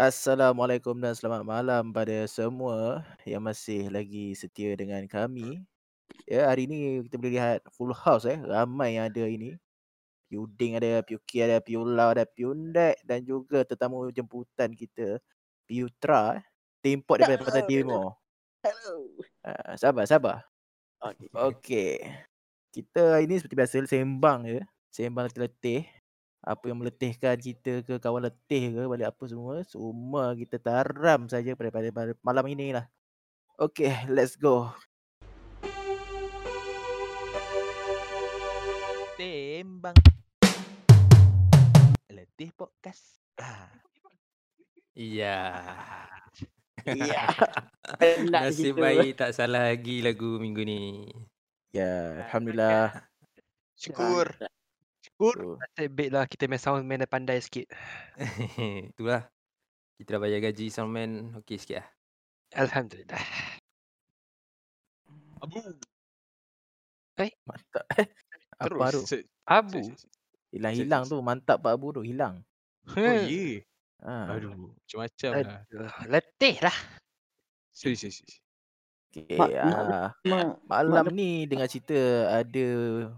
Assalamualaikum dan selamat malam pada semua yang masih lagi setia dengan kami. Ya, hari ni kita boleh lihat full house eh, ramai yang ada ini. Piuding ada, Piuki ada, Piulau ada, Piundek dan juga tetamu jemputan kita, Piutra, eh. Import daripada Pantai Timur. Hello. Uh, sabar, sabar. Okay. Okey. Kita hari ni seperti biasa sembang je. Sembang letih-letih. Apa yang meletihkan kita ke kawan letih ke balik apa semua. Semua kita taram saja pada, pada, pada malam ini lah. Okay, let's go. Sembang. Letih podcast. Iya. Ya. Penat Nasib baik tak salah lagi lagu minggu ni. Ya, Alhamdulillah. Syukur. Syukur. Tu. Nasib baik lah kita main soundman dah pandai sikit. Itulah. Kita dah bayar gaji soundman okey sikit lah. Alhamdulillah. Abu. Mantap. Eh, apa Terus. tu? Se- Abu. Hilang-hilang tu. Mantap Pak Abu tu. Hilang. Oh ye. Ha. Aduh. Macam-macam lah. Aduh, letih lah. Si si si. Okay, Mak- ah, Ma- malam ni dengar cerita ada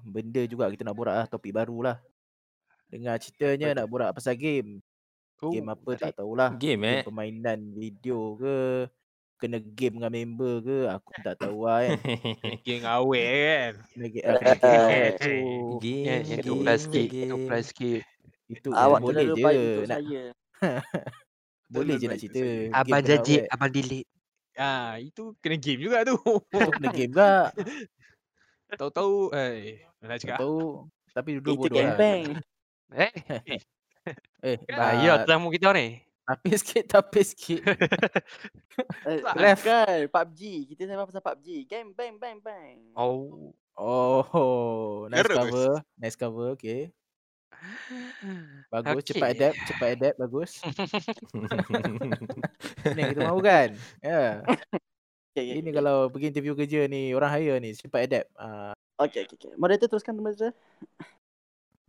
benda juga kita nak borak lah. Topik baru lah. Dengar ceritanya nak borak pasal game. Oh, Game apa tak tahulah. Game eh. Game permainan video ke. Kena game dengan member ke. Aku pun tak tahu lah kan. Geng awet kan. Kena game, ah, kena game Eh, tu. game, game, sikit, tu game. plus sikit. Itu Awak boleh terlalu je. baik untuk Nak, saya. boleh je nak cerita. Game Abang kena awet. abang delete. Ah, itu kena game juga tu. Kena game juga. Tahu-tahu eh nak cakap. Tahu. Tapi dua Itu bodoh lah. camping. Eh, Eh, bahaya ah, tetamu kita ni. tapi sikit, tapi sikit. Eh, Left. Bukan, PUBG. Kita sembang pasal PUBG. Game bang bang bang. Oh. Oh, nice Terus. cover. Nice cover, okay. Bagus, Okey. cepat adapt, cepat adapt, bagus. Ini yang kita mahu kan? Ya. Okay, okay, Ini okay. kalau pergi interview kerja ni, orang hire ni, cepat adapt. Ah, Okay, okay, okay. Moderator teruskan moderator.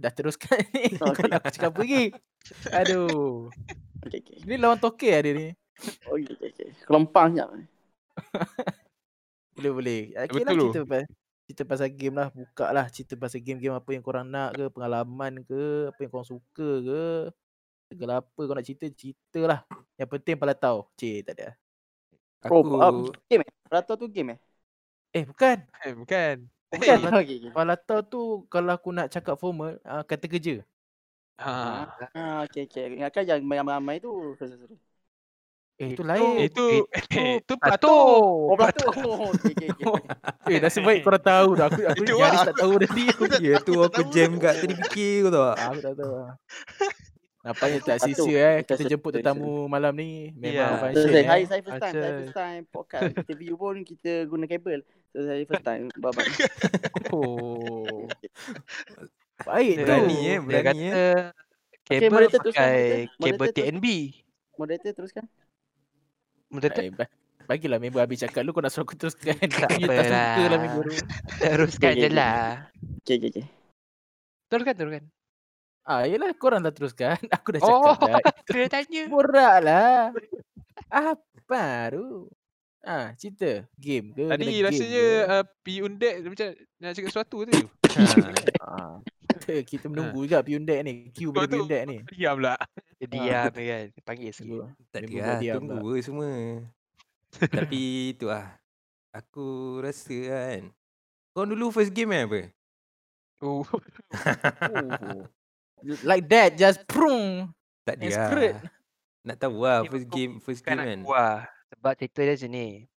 dah teruskan ni. Kau Okey. nak aku cakap apa lagi? Aduh. Okay, okay. Ni lawan toke ada ni. Okay, okay, okay. Kelompang sekejap. Boleh, boleh. Okay Betul lah cerita pasal, cerita pasal game lah. Buka lah cerita pasal game-game apa yang korang nak ke, pengalaman ke, apa yang korang suka ke. Segala apa kau nak cerita, cerita lah. Yang penting pala tahu. Cik, tak ada. Oh, Aku uh, game eh? Rato tu game eh? Eh, bukan. Eh, bukan. Bukan. Okay, okay. Pala tahu tu kalau aku nak cakap formal, uh, kata kerja. Ha. Ah, okay, okay. Ingatkan yang ramai-ramai tu. Sorry, sorry. Eh, itu Itu- lain. Itu itu Plato. plato. Oh, Plato. Okay, okay, okay. Eh, nasib baik korang tahu dah. Aku, aku Itu nyaris lah, tak tahu tadi. Ya tu aku jam kat tadi fikir kau tahu aku tak tahu. Nampaknya tak sia-sia eh. Kita jemput tetamu malam ni. Memang. So, function saya, eh. saya, saya first time, saya first time podcast. Interview pun kita guna kabel. So, saya first time. Bye-bye. Oh. Baik tu. Berani eh, berani kata eh. kabel pakai kabel TNB. Moderator teruskan. Moderator Eh, ba- bagilah member habis cakap lu kau nak suruh aku teruskan. Tak Aku tak suka lah apalah. member tu. teruskan Okay, je okay, lah. Okay, okay, okay. Teruskan, teruskan. Ah, yelah korang dah teruskan. Aku dah Oh, cakap dah. kena tanya. Borak lah. Apa tu? Ah, cerita. Game ke? Tadi rasanya ke? uh, Piundek macam nak cakap sesuatu tu. Ha. Ah, kita, kita menunggu juga Piundek ni. Queue pada Kau tu- Piundek ni. Diam pula. Dia diam je kan. Dia panggil sikit. Tak ada buat lah, diam tunggu semua. Tapi tu lah. Aku rasa kan. Kau dulu first game eh apa? Oh. Oh. Like that, just prung. Tak ada Yang lah. Nak tahu lah first game first game kan. lah. Sebab cerita dia sini.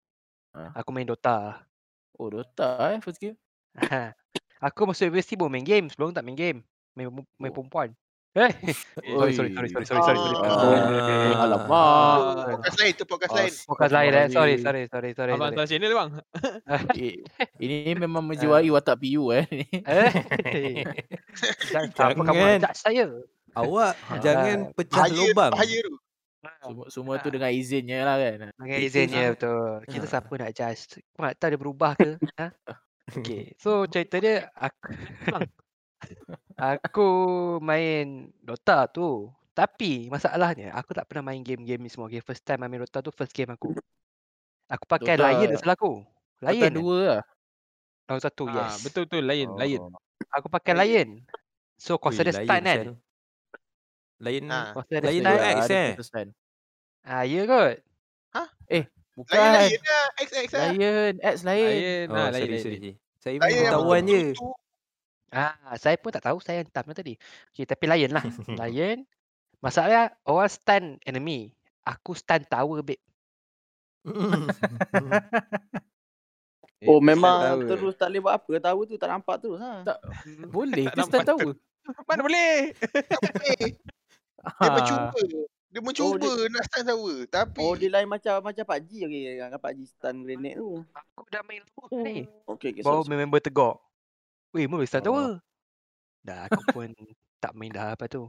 Ha? Aku main Dota. Oh, Dota eh, first game. Aku masuk universiti baru main game. Sebelum tak main game. Main, main Oh. perempuan. Eh, sorry, sorry, sorry, sorry, sorry, sorry, sorry. Ah, Ah. alamak. Podcast lain tu podcast lain. Fokus lain eh. Sorry, sorry, sorry, sorry. Abang salah channel bang. Eh, ini memang menjiwai watak PU eh. Eh, jangan apa kamu judge saya. Awak Ha. jangan pecah lubang. bahaya tu. Semua, semua tu dengan izinnya lah kan. Dengan izinnya betul. Kita siapa nak judge? Kau nak tahu dia berubah ke? ha? Okay. So cerita dia aku aku main Dota tu Tapi masalahnya aku tak pernah main game-game ni semua. Game first time main Dota tu first game aku. Aku pakai Dota- Lion asal aku. Dota Lion. eh? 2 lah. Dota satu Ah, yes. betul betul Lion, Lion. Oh. Aku pakai Lion. So ada lain stun kan? sel. Lain Ah. Kau ada Lion stun. tu Ada X, eh? Stand. Ah, ya kot. Bukan. Lain-lain lah. XX lah. Lion, X Lion. Lion, Oh, ah, sorry, Lion, sorry. Lion. Saya pun yang ketahuan je. Ah, saya pun tak tahu saya hentam yang tadi. Okay, tapi Lion lah. Lion. Masalahnya orang stun enemy. Aku stun tower babe. Eh, Oh memang terus tak boleh buat apa Tahu tu tak nampak terus ha. Tak. Boleh Tak ke tower? Mana boleh? tak boleh. Dia Ah. mencuba. Dia mencuba nak stun tower. Tapi Oh dia lain macam macam PUBG okey yang PUBG stun grenade tu. Aku dah main lama ni. Okey okey. Baru sorry, sorry. member tegak. Weh, mau stun Oh. tower. Dah aku pun tak main dah apa tu.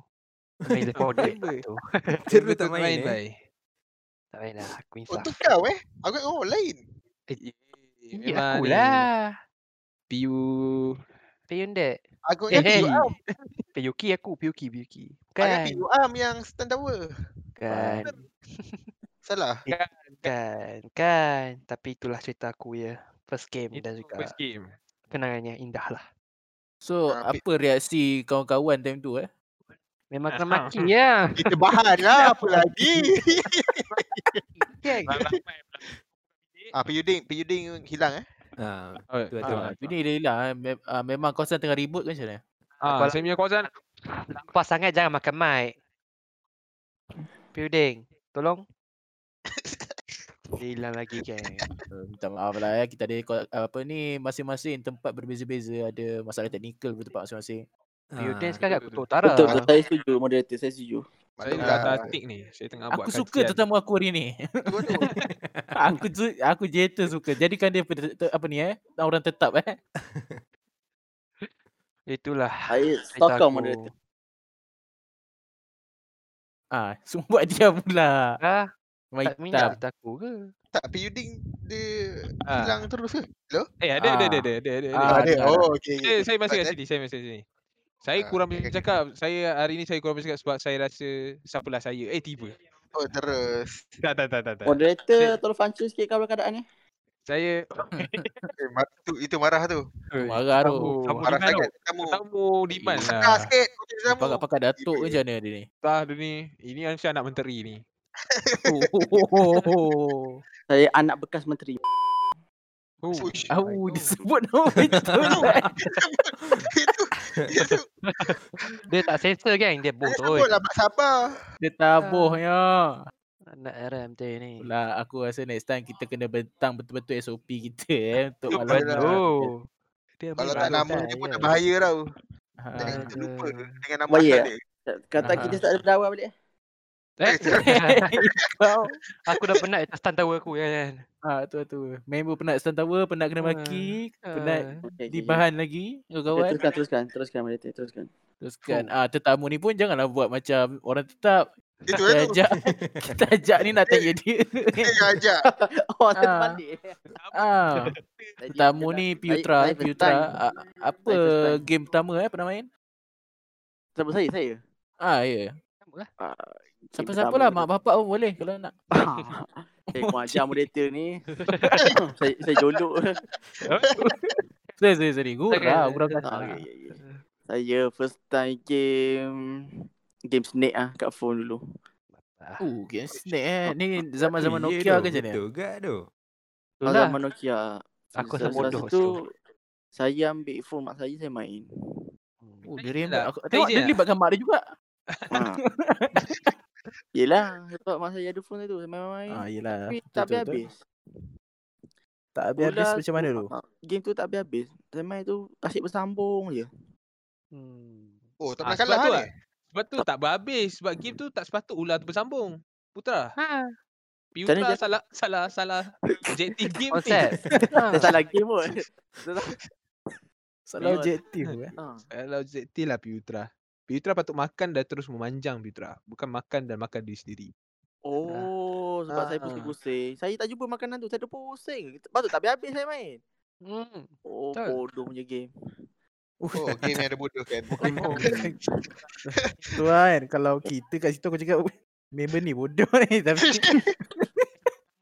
Main Left 4 Dead Member. tu. Terus Betul tak main, eh? bye. Tak main dah. Aku Oh insaf. tu kau eh. Aku oh lain. Eh, Memang aku lah. Piu Payun Dead. Aku Eh, ingat hey. PU Am. Payuki aku. Payuki, Payuki. Aku ingat Bukan. PU Am yang stun tower. Kan. Salah. Kan. Kan. Tapi itulah cerita aku ya. First game itu dan juga first game. kenangannya indah lah. So, Ah, pi- apa reaksi kawan-kawan time tu eh? Memang kena Ah. maki ya. Kita bahan lah apa lagi. Kan? Ah Piyuding, Piyuding hilang eh. Ah, Oh, tu ah, tu. Ah, ini dia hilang. eh. Mem- ah, memang kawasan tengah ribut kan macam mana? Ah, saya punya kawasan Nampak sangat jangan makan mic. Puding. Tolong. Hilang lagi kan. Uh, minta maaf lah ya. Kita ada apa ni masing-masing tempat berbeza-beza. Ada masalah teknikal pun tempat masing-masing. Puding Ah, sekarang betul, Kutub Utara. Betul betul saya setuju moderator saya setuju. saya Betul kat lah. atas tik ni. Saya tengah buat Aku suka tetamu aku hari ni. Betul tu. aku su- aku jeta suka. Jadikan dia apa ni eh? Orang tetap eh. Itulah. Saya cerita stalk kau aku. moderator. Ah, semua buat diam pula. Ah, Main tak minat cerita aku ke? Tak Piyuding dia Ah. hilang terus ke? Eh, ada, ada, ada, Ah. ada, ada, ada. Ah, ada, ada. ada. Oh okey. Saya, saya masih kat sini, saya masih kat sini. Saya Ah, kurang okey. bercakap. Saya hari ni saya kurang bercakap sebab saya rasa siapalah saya. Eh, tiba. Oh terus. Tak, tak, tak, tak. tak. Moderator Saya- tolong function sikit kau keadaan ni. Saya Eh, mar- tu, itu marah tu. Marah tu. tamu Marah sangat kamu. Tamu demand Ih, lah. Marah sikit. Tamu. Pakai-pakai datuk ke macam mana dia ni? Tah dia ni. Ini Ansha anak menteri ni. Oh, Saya anak bekas menteri. Oh. Au, disebut nama betul. eh. itu, itu. Dia tak sensor kan? Dia boh Dia tu. sebut lah Mak Sabar. Dia tabuhnya. Anak haram tu ni. Pula aku rasa next time kita kena bentang betul-betul SOP kita eh untuk malam ni. Oh. Dia Kalau tak nama kan, dia pun dah bahaya tau. Ha. Jangan kita lupa dengan nama Bahaya. dia. Kata Ah. kita tak ada berdawai balik. eh. Eh, Kau. aku dah penat atas stand tower aku kan. Ha, tu tu. Member penat stand tower, penat kena maki, penat Ah. Okey, okey, di bahan lagi Eh, kawan. Teruskan teruskan teruskan teruskan. Teruskan. Ah tetamu ni pun janganlah buat macam orang tetap. Itu Kita tu. ajak kita ajak ni nak tanya dia. Dia yang ajak. Oh, saya Ah. terbalik. ah, Saya tetamu ni. Piutra, Saya- saya Piutra. Ah, apa Saya game pertama eh pernah main? Siapa saya? Saya? Ah ya. Ah, Siapa-siapa game lah pertama mak bapak pun boleh kalau nak. Eh, kau ajar moderator ni. saya saya jolok. Sorry, sorry, sorry. Gurau, gurau Ah, okay, okay, okay. Saya first time game game Snake ah kat phone dulu. Uh, game snake eh. Ni zaman-zaman Nokia ke macam mana? Betul gak tu. Itulah. zaman Nokia. Aku rasa bodoh tu saya ambil phone mak saya saya main. Oh, dia remote. lah. Aku tengok dia lah. libatkan mak dia juga. Ha. Yelah sebab masa saya ada phone tu saya main-main. Ah, yelah. Tapi Betul, tak betul, betul. habis-habis. Tak habis-habis Bola macam mana tu? ah, Game tu tak habis-habis. Saya main tu asyik bersambung je. Hmm. Oh, tak Ah, pernah sebab kalah tu ni. lah. Sebab tu tak berhabis. Sebab game tu tak sepatut ular tu bersambung. Putra. Ha. Piutra dia- salah salah salah objektif game ni. Ha. Saya salah game pun. Salah objektif eh. Ha. Salah objektif lah Piutra. Piutra patut makan dan terus memanjang Piutra. Bukan makan dan makan diri sendiri. Oh, sebab saya Ah. pusing-pusing. Saya tak jumpa makanan tu. Saya dah pusing. Patut tak habis-habis saya main. Hmm. Oh, bodoh punya game. Oh, game yang ada bodoh kan. Tu kan kalau kita kat situ aku cakap member ni bodoh ni tapi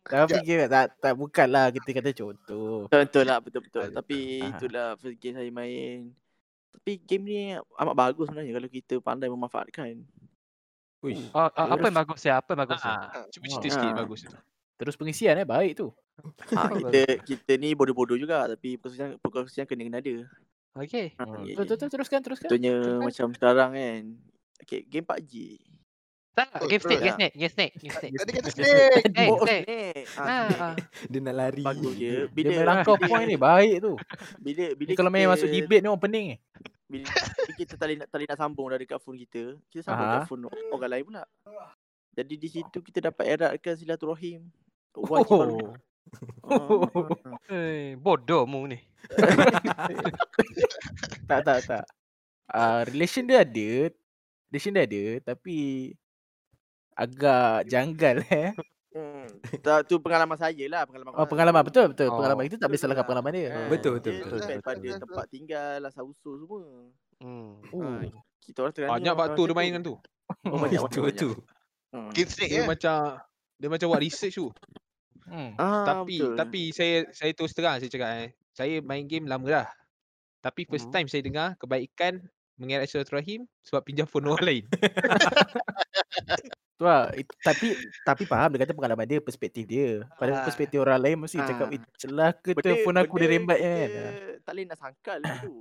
tapi game tak tak bukanlah kita kata contoh. Betul lah, betul-betul. Tapi Ah. itulah first game saya main. Tapi game ni amat bagus sebenarnya kalau kita pandai memanfaatkan. Uish. Oh, oh, apa yang bagus ya? Apa yang bagus ya? Ah, cuba cerita Ah. sikit Ah. bagus tu. Terus pengisian eh baik tu. Ha, kita kita ni bodoh-bodoh juga tapi perkongsian perkongsian kena-kena ada. Okey. Ha, Hmm. ya. betul, teruskan teruskan. Contohnya kan? macam sekarang kan. Okay, game PUBG. Tak, Oh, game snake, game snake, game snake, game snake. Tadi kata snake. Eh, oh, snake. Ha, Ah, ah. Dia nak lari. Bagus je. Dia Bila langkau bila- point ni baik tu. Bila bila kalau main masuk debate ni orang pening ni. bila kita boleh nak boleh nak sambung dari kat phone kita, kita sambung Aha. kat phone orang lain pula. Jadi di situ kita dapat eratkan silaturahim. Wajib Oh. Oh. Eh, bodoh mu ni. tak tak tak. Ah relation dia ada. Relation dia ada tapi agak janggal eh. Hmm. Tak, tu pengalaman saya lah pengalaman. Oh pengalaman betul betul. Oh. Pengalaman itu tak boleh Betul salahkan lah. pengalaman dia. Ha, Betul, betul, dia betul, depend betul, pada betul. tempat tinggal, asal usul semua. Hmm. Oh. Ha, kita orang Terengganu Banyak batu dia main kan tu. Oh, banyak, banyak, tu. Hmm. Game snake Dia ya. macam dia macam buat research tu. Hmm. Ah, tapi betul. tapi saya saya terus terang saya cakap eh. Saya main game lama dah. Tapi first Mhm. time saya dengar kebaikan mengerat silaturahim sebab pinjam phone orang lain. Tu lah. It, tapi tapi faham dia kata pengalaman dia, perspektif dia. Pada Ah. perspektif orang lain mesti cakap, Ah. "Eh, celaka Benda- telefon aku dia rembat kan." kita Tak boleh nak sangkal lah tu.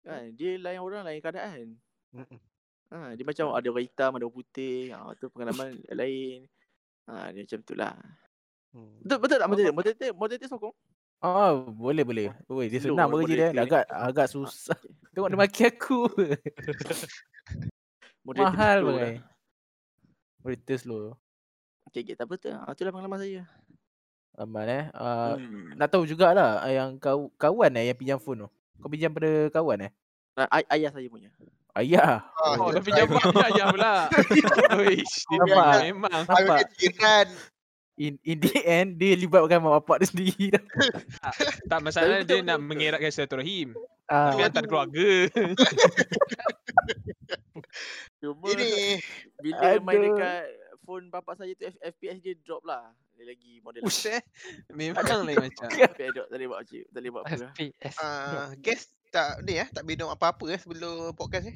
Kan, dia lain orang lain keadaan. Ha, dia macam ada orang hitam, ada orang putih. Ha, tu pengalaman lain. Ha, dia macam tu lah. Hmm. Betul, betul tak moderator? Moderator, moderator sokong? Oh, boleh boleh. Oi, dia Slow senang bekerja dia. ni. Agak agak susah. Tengok dia maki aku. Mahal bagai. lah. Moderator slow. Okay, okay, tak apa tu. Ha, itulah pengalaman saya. Aman eh. Uh, Hmm. Nak tahu jugalah ah, yang kau kawan eh yang pinjam phone tu. Kau pinjam pada kawan eh? Ah, ay- ayah saya punya. Ayah. Ah, Oh, dia dah pinjam dia ayah pula. Uish, dia Nampak? memang. Aku Nampak? kan jiran. In, in the end dia libatkan mak bapak dia sendiri dah. Tak masalah dia betul, nak mengeratkan silaturahim. Ah, Tapi hantar keluarga. Cuma Ini bila main Aduh. dekat phone bapak saya tu FPS dia drop lah. Dia lagi model. Ush eh. Memang lain macam. FPS drop. Tak boleh buat cik. Tak boleh buat apa lah. FPS. ah, guess tak ni eh tak minum apa-apa eh sebelum podcast ni.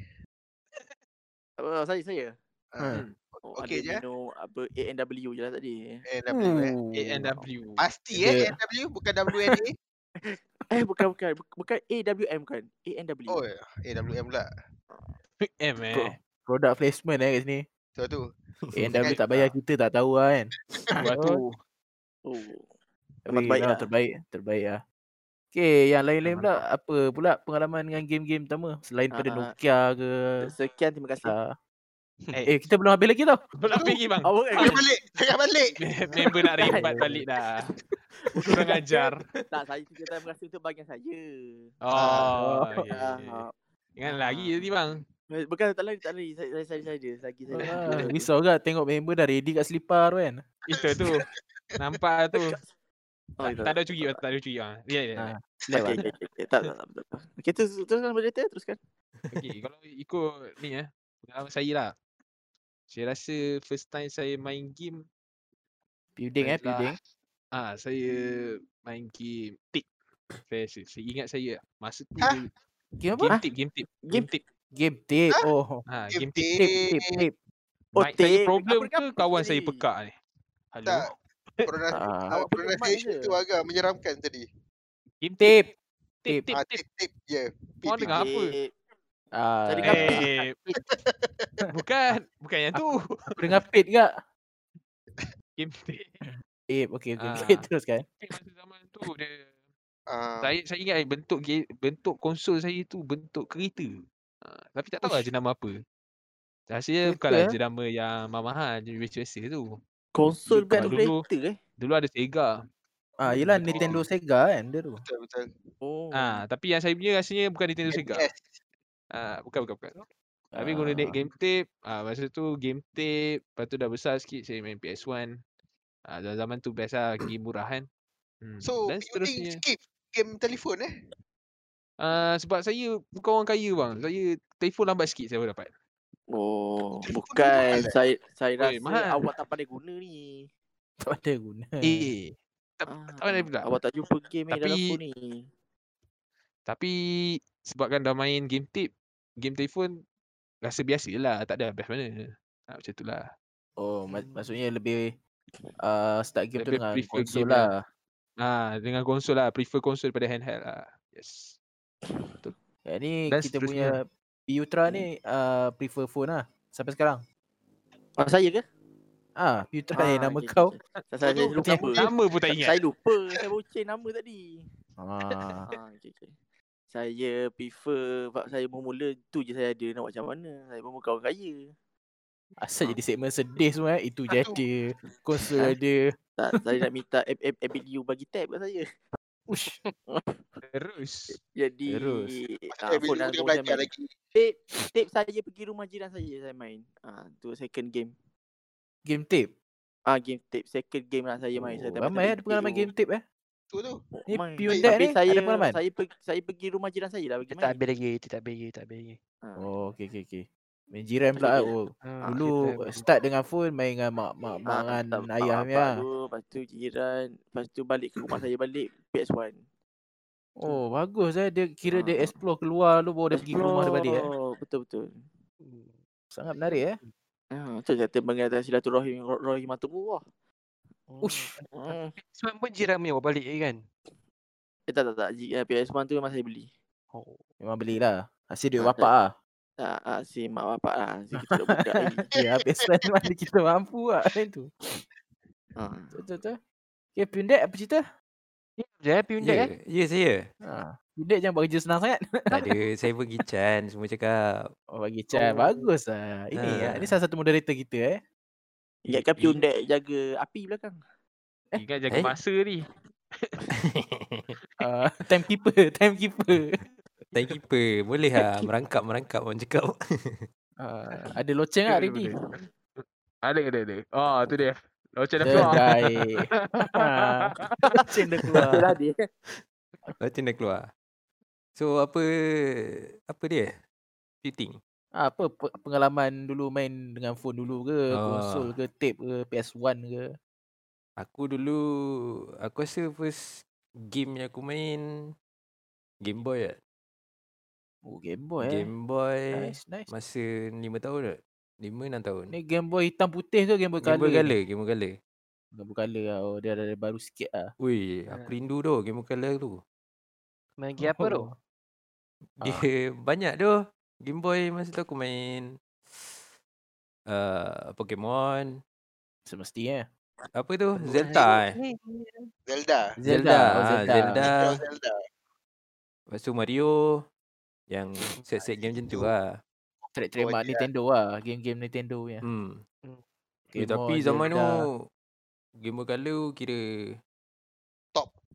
Apa saya saya? Ah, Hmm. Oh, Okey ada je, minum apa ANW je lah tadi. ANW eh. Ooh. ANW. Pasti eh ANW bukan WNA. Eh bukan bukan Buk- bukan AWM kan. ANW. Oh AWM pula. M eh. Product placement eh kat sini. Tu tu. ANW tak bayar kita tak tahu lah kan. Buat tu. Oh. Memang Weh, baik dah, lah. Terbaik, terbaik lah. Okay, yang lain-lain pula apa pula pengalaman dengan game-game pertama selain pada Ah. Nokia ke? Sekian terima kasih. Ah. Eh, Eh, kita belum habis lagi tau. belum pergi bang. Oh. Jangan balik. Jangan balik. Member nak rembat balik dah. Kurang ajar. tak, saya cerita terima kasih untuk bahagian saya. Oh, Oh. ya, ya, ya. Jangan lagi tadi bang. eh, Bukan tak lari, tak lari. Saya saya saya saja. Lagi saya. Ah, risau kan tengok member dah ready kat selipar tu kan. Itu tu. Nampak tu. Oh, Tak, tak ada curi, tak ada curi. Ah. Ya, ya. Okay, okay, okay, okay. Tak, tak, tak, tak, tak. Okay, terus, teruskan moderator, teruskan. Okey, kalau ikut ni eh, pengalaman saya lah. Saya rasa first time saya main game, Building eh, building. ah saya main game tip. Saya, saya, saya ingat saya masa tu dia- Game game apa? tip, game tip, Game game tip. Game tape. Oh, Ha, Game game tip. tape, tape, tape. Oh, Mic saya problem ke kawan saya pekak ni? Halo. Tak. Ah. pronunciation tu agak menyeramkan tadi. Game tip. Tape. Tip, Tape. tip, Ah, tip. tip tip. Kau Tip, dengar tip. apa? Ah, Tadi eh, kan- Eh, bukan, bukan yang tu. aku dengar pit gak? Game tip. Tape. Okay, okay, Ah. okay. Teruskan. Masa zaman tu dia Ah, Saya saya ingat eh, bentuk game, bentuk konsol saya tu bentuk kereta. Ha, tapi tak tahu lah jenama apa. Rasanya bukanlah eh? jenama yang mahal-mahal je biasa tu. Konsol bukan Dulu- kereta eh? Dulu ada Sega. Ah, yelah Oh. Nintendo Sega kan dia tu. betul betul. Oh. Ah, tapi yang saya punya rasanya bukan Nintendo Sega. NES. Ah, bukan bukan bukan. Tapi guna Ah. dek game tape. Ah, masa tu game tape. Lepas tu dah besar sikit saya main PS1. Ah, zaman-zaman tu biasa game murah kan. Hmm. So Dan seterusnya. skip game telefon eh. Uh, sebab saya bukan orang kaya bang. Saya telefon lambat sikit saya baru dapat. Oh, Telefon bukan. mahal, eh? Saya saya Oi, rasa mahal. awak tak pandai guna ni. Tak ada guna. Eh. Tak, Ah, tak pandai pula. Awak tak jumpa game ni dalam Tapi- phone ni. Tapi sebabkan dah main game tip, game telefon rasa biasa lah. Tak ada best mana. Ha, macam tu lah. Oh, mak- maksudnya lebih uh, start game tu Lebih dengan prefer konsol game lah. Ha, dengan konsol lah. Prefer konsol daripada handheld lah. Yes. Yang ni Dan kita punya Piutra ni uh, prefer phone lah sampai sekarang. Oh, saya ke? Ah, Piutra ni nama okey, kau. Saya, saya, lupa nama. Pun tak ingat. Saya lupa. Saya change nama tadi. Ah, Ah, okay, okay. Saya prefer sebab saya bermula tu je saya ada nak buat macam mana. Saya pun bukan orang kaya. asal jadi segmen sedih semua eh. Itu je ada. Konsol Ah. ada. Tak, saya nak minta Ab- Ab- ABDU bagi tab kat saya. Ush. Terus. Jadi Terus. ah, phone dan dia saya belajar main. lagi. Tape, tape saya pergi rumah jiran saya saya main. Ah, tu second game. Game tape. Ah, game tape. Second game lah saya main. Saya Oh, main ramai ada pengalaman game tape eh. Tu tu. Ni. Piundat Tapi ni saya, ada pengalaman. Saya pergi, saya pergi rumah jiran saya lah pergi Dia tak ambil lagi, dia tak ambil lagi, tak ambil lagi. Ah. Oh, okey okey okey. Main jiran pula ah. Oh, Ah, dulu kita- start dengan phone main dengan mak mak Ah, dengan tak- ayah bapak punya. tu, lepas tu jiran, lepas tu balik ke rumah saya balik PS1. Oh, bagus eh. Dia kira dia Ah. explore keluar lu baru dia pergi ke rumah dia balik eh. Explore, Betul betul. Hmm. Sangat menarik eh. Ah, tu kata mengatakan silaturahim rahimatullah. Ush. Hmm. Sebab pun jiran punya bawa balik je kan. Eh, tak tak tak. Eh, PS1 tu memang saya beli. Oh. Memang belilah. Hasil duit Ah, bapak ah. Tak, ah, si mak bapak lah. Si kita dah budak lagi. Ya, habis spend mana kita mampu ah kan tu. Ah. Betul betul. betul. Okay, Pundek apa cerita? Ya, je eh, Piundak Ya, eh. ya saya. Ha. Pundek jangan buat kerja senang sangat. Tak ada, saya pergi Chan semua cakap. Oh, bagi Chan. Oh. Bagus lah. Ini Ah. ah. ini salah satu moderator kita eh. Ingatkan Piundek jaga api belakang. Ingat jaga Eh? masa ni. Uh, timekeeper, timekeeper. Timekeeper, boleh lah merangkap-merangkap orang cakap. Uh, ada loceng tak hari ni? Ada ada ada. Oh tu dia. Loceng dah keluar. baik. Loceng dah keluar. Dia. Macam dah keluar. So apa apa dia? Fitting. Ah, Apa pe- pengalaman dulu main dengan phone dulu ke, konsol Ah. ke, tape ke, PS1 ke? Aku dulu aku rasa first game yang aku main Game Boy lah. Oh, Game Boy eh. Game Boy Nice, nice. masa 5 tahun tak? 5 6 tahun. Ni Game Boy hitam putih ke Game Boy Game Color? Boy ni? Color, Game Boy Color. Game Boy Color lah. Oh, dia ada baru sikit lah. Ui, aku rindu tu Game Boy Color tu. Main game apa tu? Dia banyak tu. Game Boy masa tu aku main uh, Pokemon. Semestinya. Apa tu? Zelda eh. Zelda. Zelda. Oh, Zelda. Zelda. Zelda. Zelda. Lepas tu Mario. Yang set-set game macam tu lah. Track-track Oh, ya. Nintendo lah. Game-game Nintendo punya. Hmm. Eh, Pokemon, tapi zaman tu. Game Boy Color kira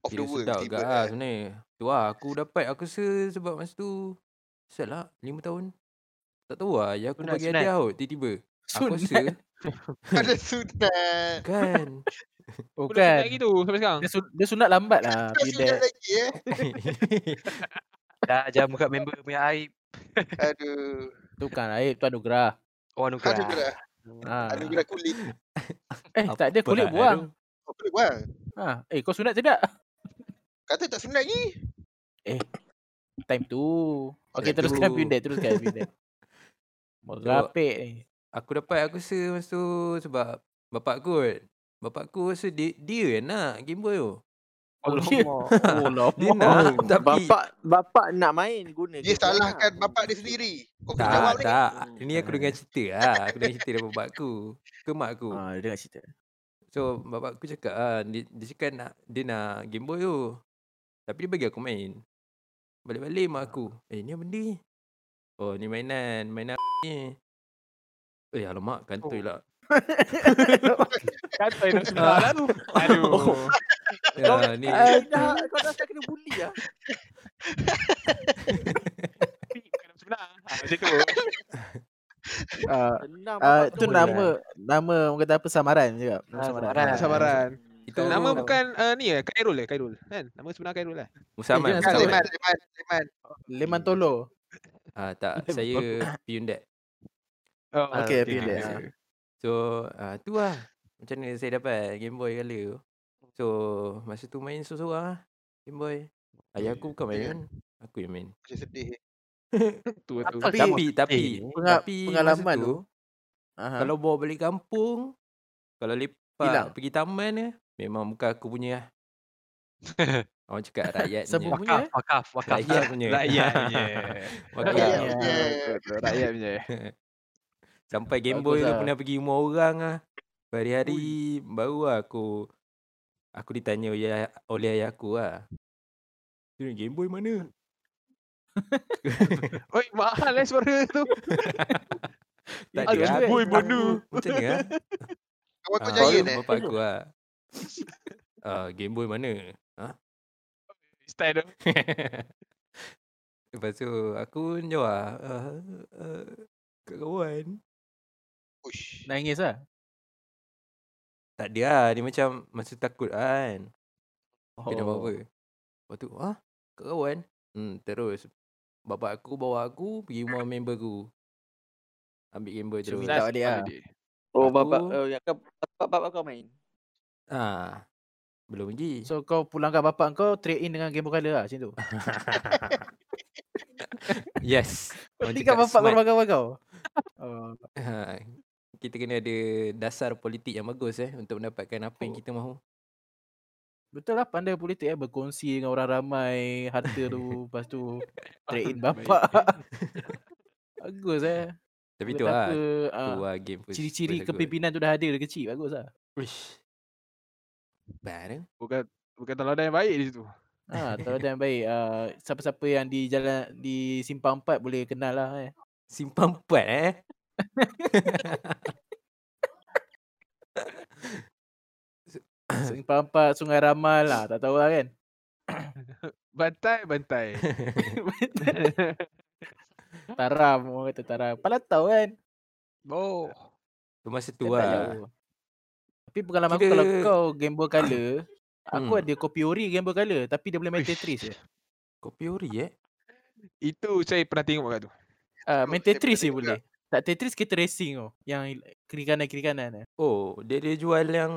Of the kira world. sedap tiba juga eh. lah sebenarnya. Tu lah aku dapat aku rasa sebab masa tu Set lah 5 tahun. Tak tahu lah yang aku Sunat, bagi sunat. hadiah kot tiba-tiba. Aku Sunat. rasa Ada sunat. kan. Oh Aku kan. gitu sampai sekarang. Dia, sun- dia sunat lambat lah. Bila sunat lagi eh. Dah jam buka member punya aib. Aduh. tu kan air tu anugerah. Oh, anugerah. Anugerah. Ha. Anugerah kulit. Eh tak ada Apa kulit buang. Oh, kulit buang. Ha. Eh kau sunat tidak? Kata tak sunat lagi. Time tu. Okey Time teruskan tu. Pindek, teruskan Pindek. Merapik ni. Aku dapat aku rasa masa tu sebab bapak aku kot. Bapak aku rasa dia, dia yang nak Game Boy tu. Oh, dia. Oh, lama. Dia nak tapi Bapak bapak nak main guna Dia Boy salahkan lah. bapak dia sendiri. Kau kena jawab tak, ni. tak. Ini aku dengar cerita lah. Aku dengar cerita daripada bapak aku. Ke mak aku. Ha, dia dengar cerita. So bapak aku cakap ah dia, dia cakap nak dia nak Game Boy tu. Tapi dia bagi aku main. Balik-balik mak aku. Eh ni apa benda ni? Oh ni mainan, mainan ni. Eh alamak kantoi lah. Kata nak sebelah lah tu. Aduh. Ya, ni Eh, dah, kau dah kena bully lah. Bukan nak sebelah. Ha, macam tu. Uh, uh, tu nama nama orang kata apa samaran juga. Nama Ah, samaran. samaran. Samaran. Itu Nama tahu. bukan uh, ni eh, Khairul eh, Khairul. Kan? Nama sebenar Khairul lah. Musaman. Eh, Sama. Leman, Leman, Leman. Leman Tolo. Ah tak, saya Piundat. Oh, Ah, Okey, okey, pilih. okey. So, ah tu lah. Macam mana saya dapat Game Boy Color tu. So, masa tu main seorang-seorang lah. Game Boy. Ayah aku bukan main kan. Aku yang main. Macam sedih. Tu tu. Tapi- Tapi, tapi, Eh, tapi pengalaman tu, tu, Aha. kalau bawa balik kampung, kalau Hilang. lepak pergi taman ni, memang bukan aku punya lah. Orang cakap rakyat punya. punya, Wakaf, wakaf, wakaf. Rakyat punya. Rakyat punya. Wakaf. Rakyat Ya. punya. Rakyat punya. Sampai Game Boy tu pernah pergi rumah orang lah. Hari-hari baru lah aku aku ditanya oleh, oleh ayah aku lah. "Tu Game Boy mana? Oi, mahal eh suara tu. Tak ada Game. Boy mana? Macam ni lah. Kawan kau Ah, giant baru eh? Bapak aku lah. Ah, Game Boy mana? Style tu. Lepas tu aku jawab uh, uh, kat kawan. Ush. nangis lah. Tak ada lah. Dia macam masa takut kan. Oh. Kena apa-apa. Lepas tu, ah, kat kawan. Hmm, terus. Bapak aku bawa aku pergi rumah member aku. Ambil Game Boy Cuma terus. minta balik lah. Oh, Aku- bapak oh, yang kau bapak, bapak kau main. Ah, belum lagi. So kau pulangkan bapak kau trade in dengan Game Boy Color lah macam tu. yes. Kau tinggal cakap bapak kau bakal kau. Oh. Ha, kita kena ada dasar politik yang bagus eh untuk mendapatkan apa yang Oh. kita mahu. Betul lah pandai politik eh berkongsi dengan orang ramai harta tu lepas tu trade in bapak. Bagus eh. Tapi tu lah, Betapa, tu ah, lah game first. ciri-ciri first aku. kepimpinan tu dah ada dari kecil bagus lah. Wish. Bad eh? Bukan bukan teladan yang baik di situ. Ha, kalau yang baik uh, siapa-siapa yang di jalan di simpang 4 boleh kenal lah eh. Simpang empat eh. Simpang 4 Sungai Ramal lah tak tahu lah kan. Bantai, bantai. Taram orang kata taram. Pala tahu kan. oh. Tu masa tu lah. Tapi pengalaman aku kalau kau Game Boy Color, aku Hmm. ada kopi ori Game Boy Color tapi dia boleh main. Tetris je. Kopi ori eh. Itu saya pernah tengok kat tu. Ah, Oh, main Tetris je boleh. Tak Tetris kita racing tu. Yang kiri kanan kiri kanan eh. Oh, dia dia jual yang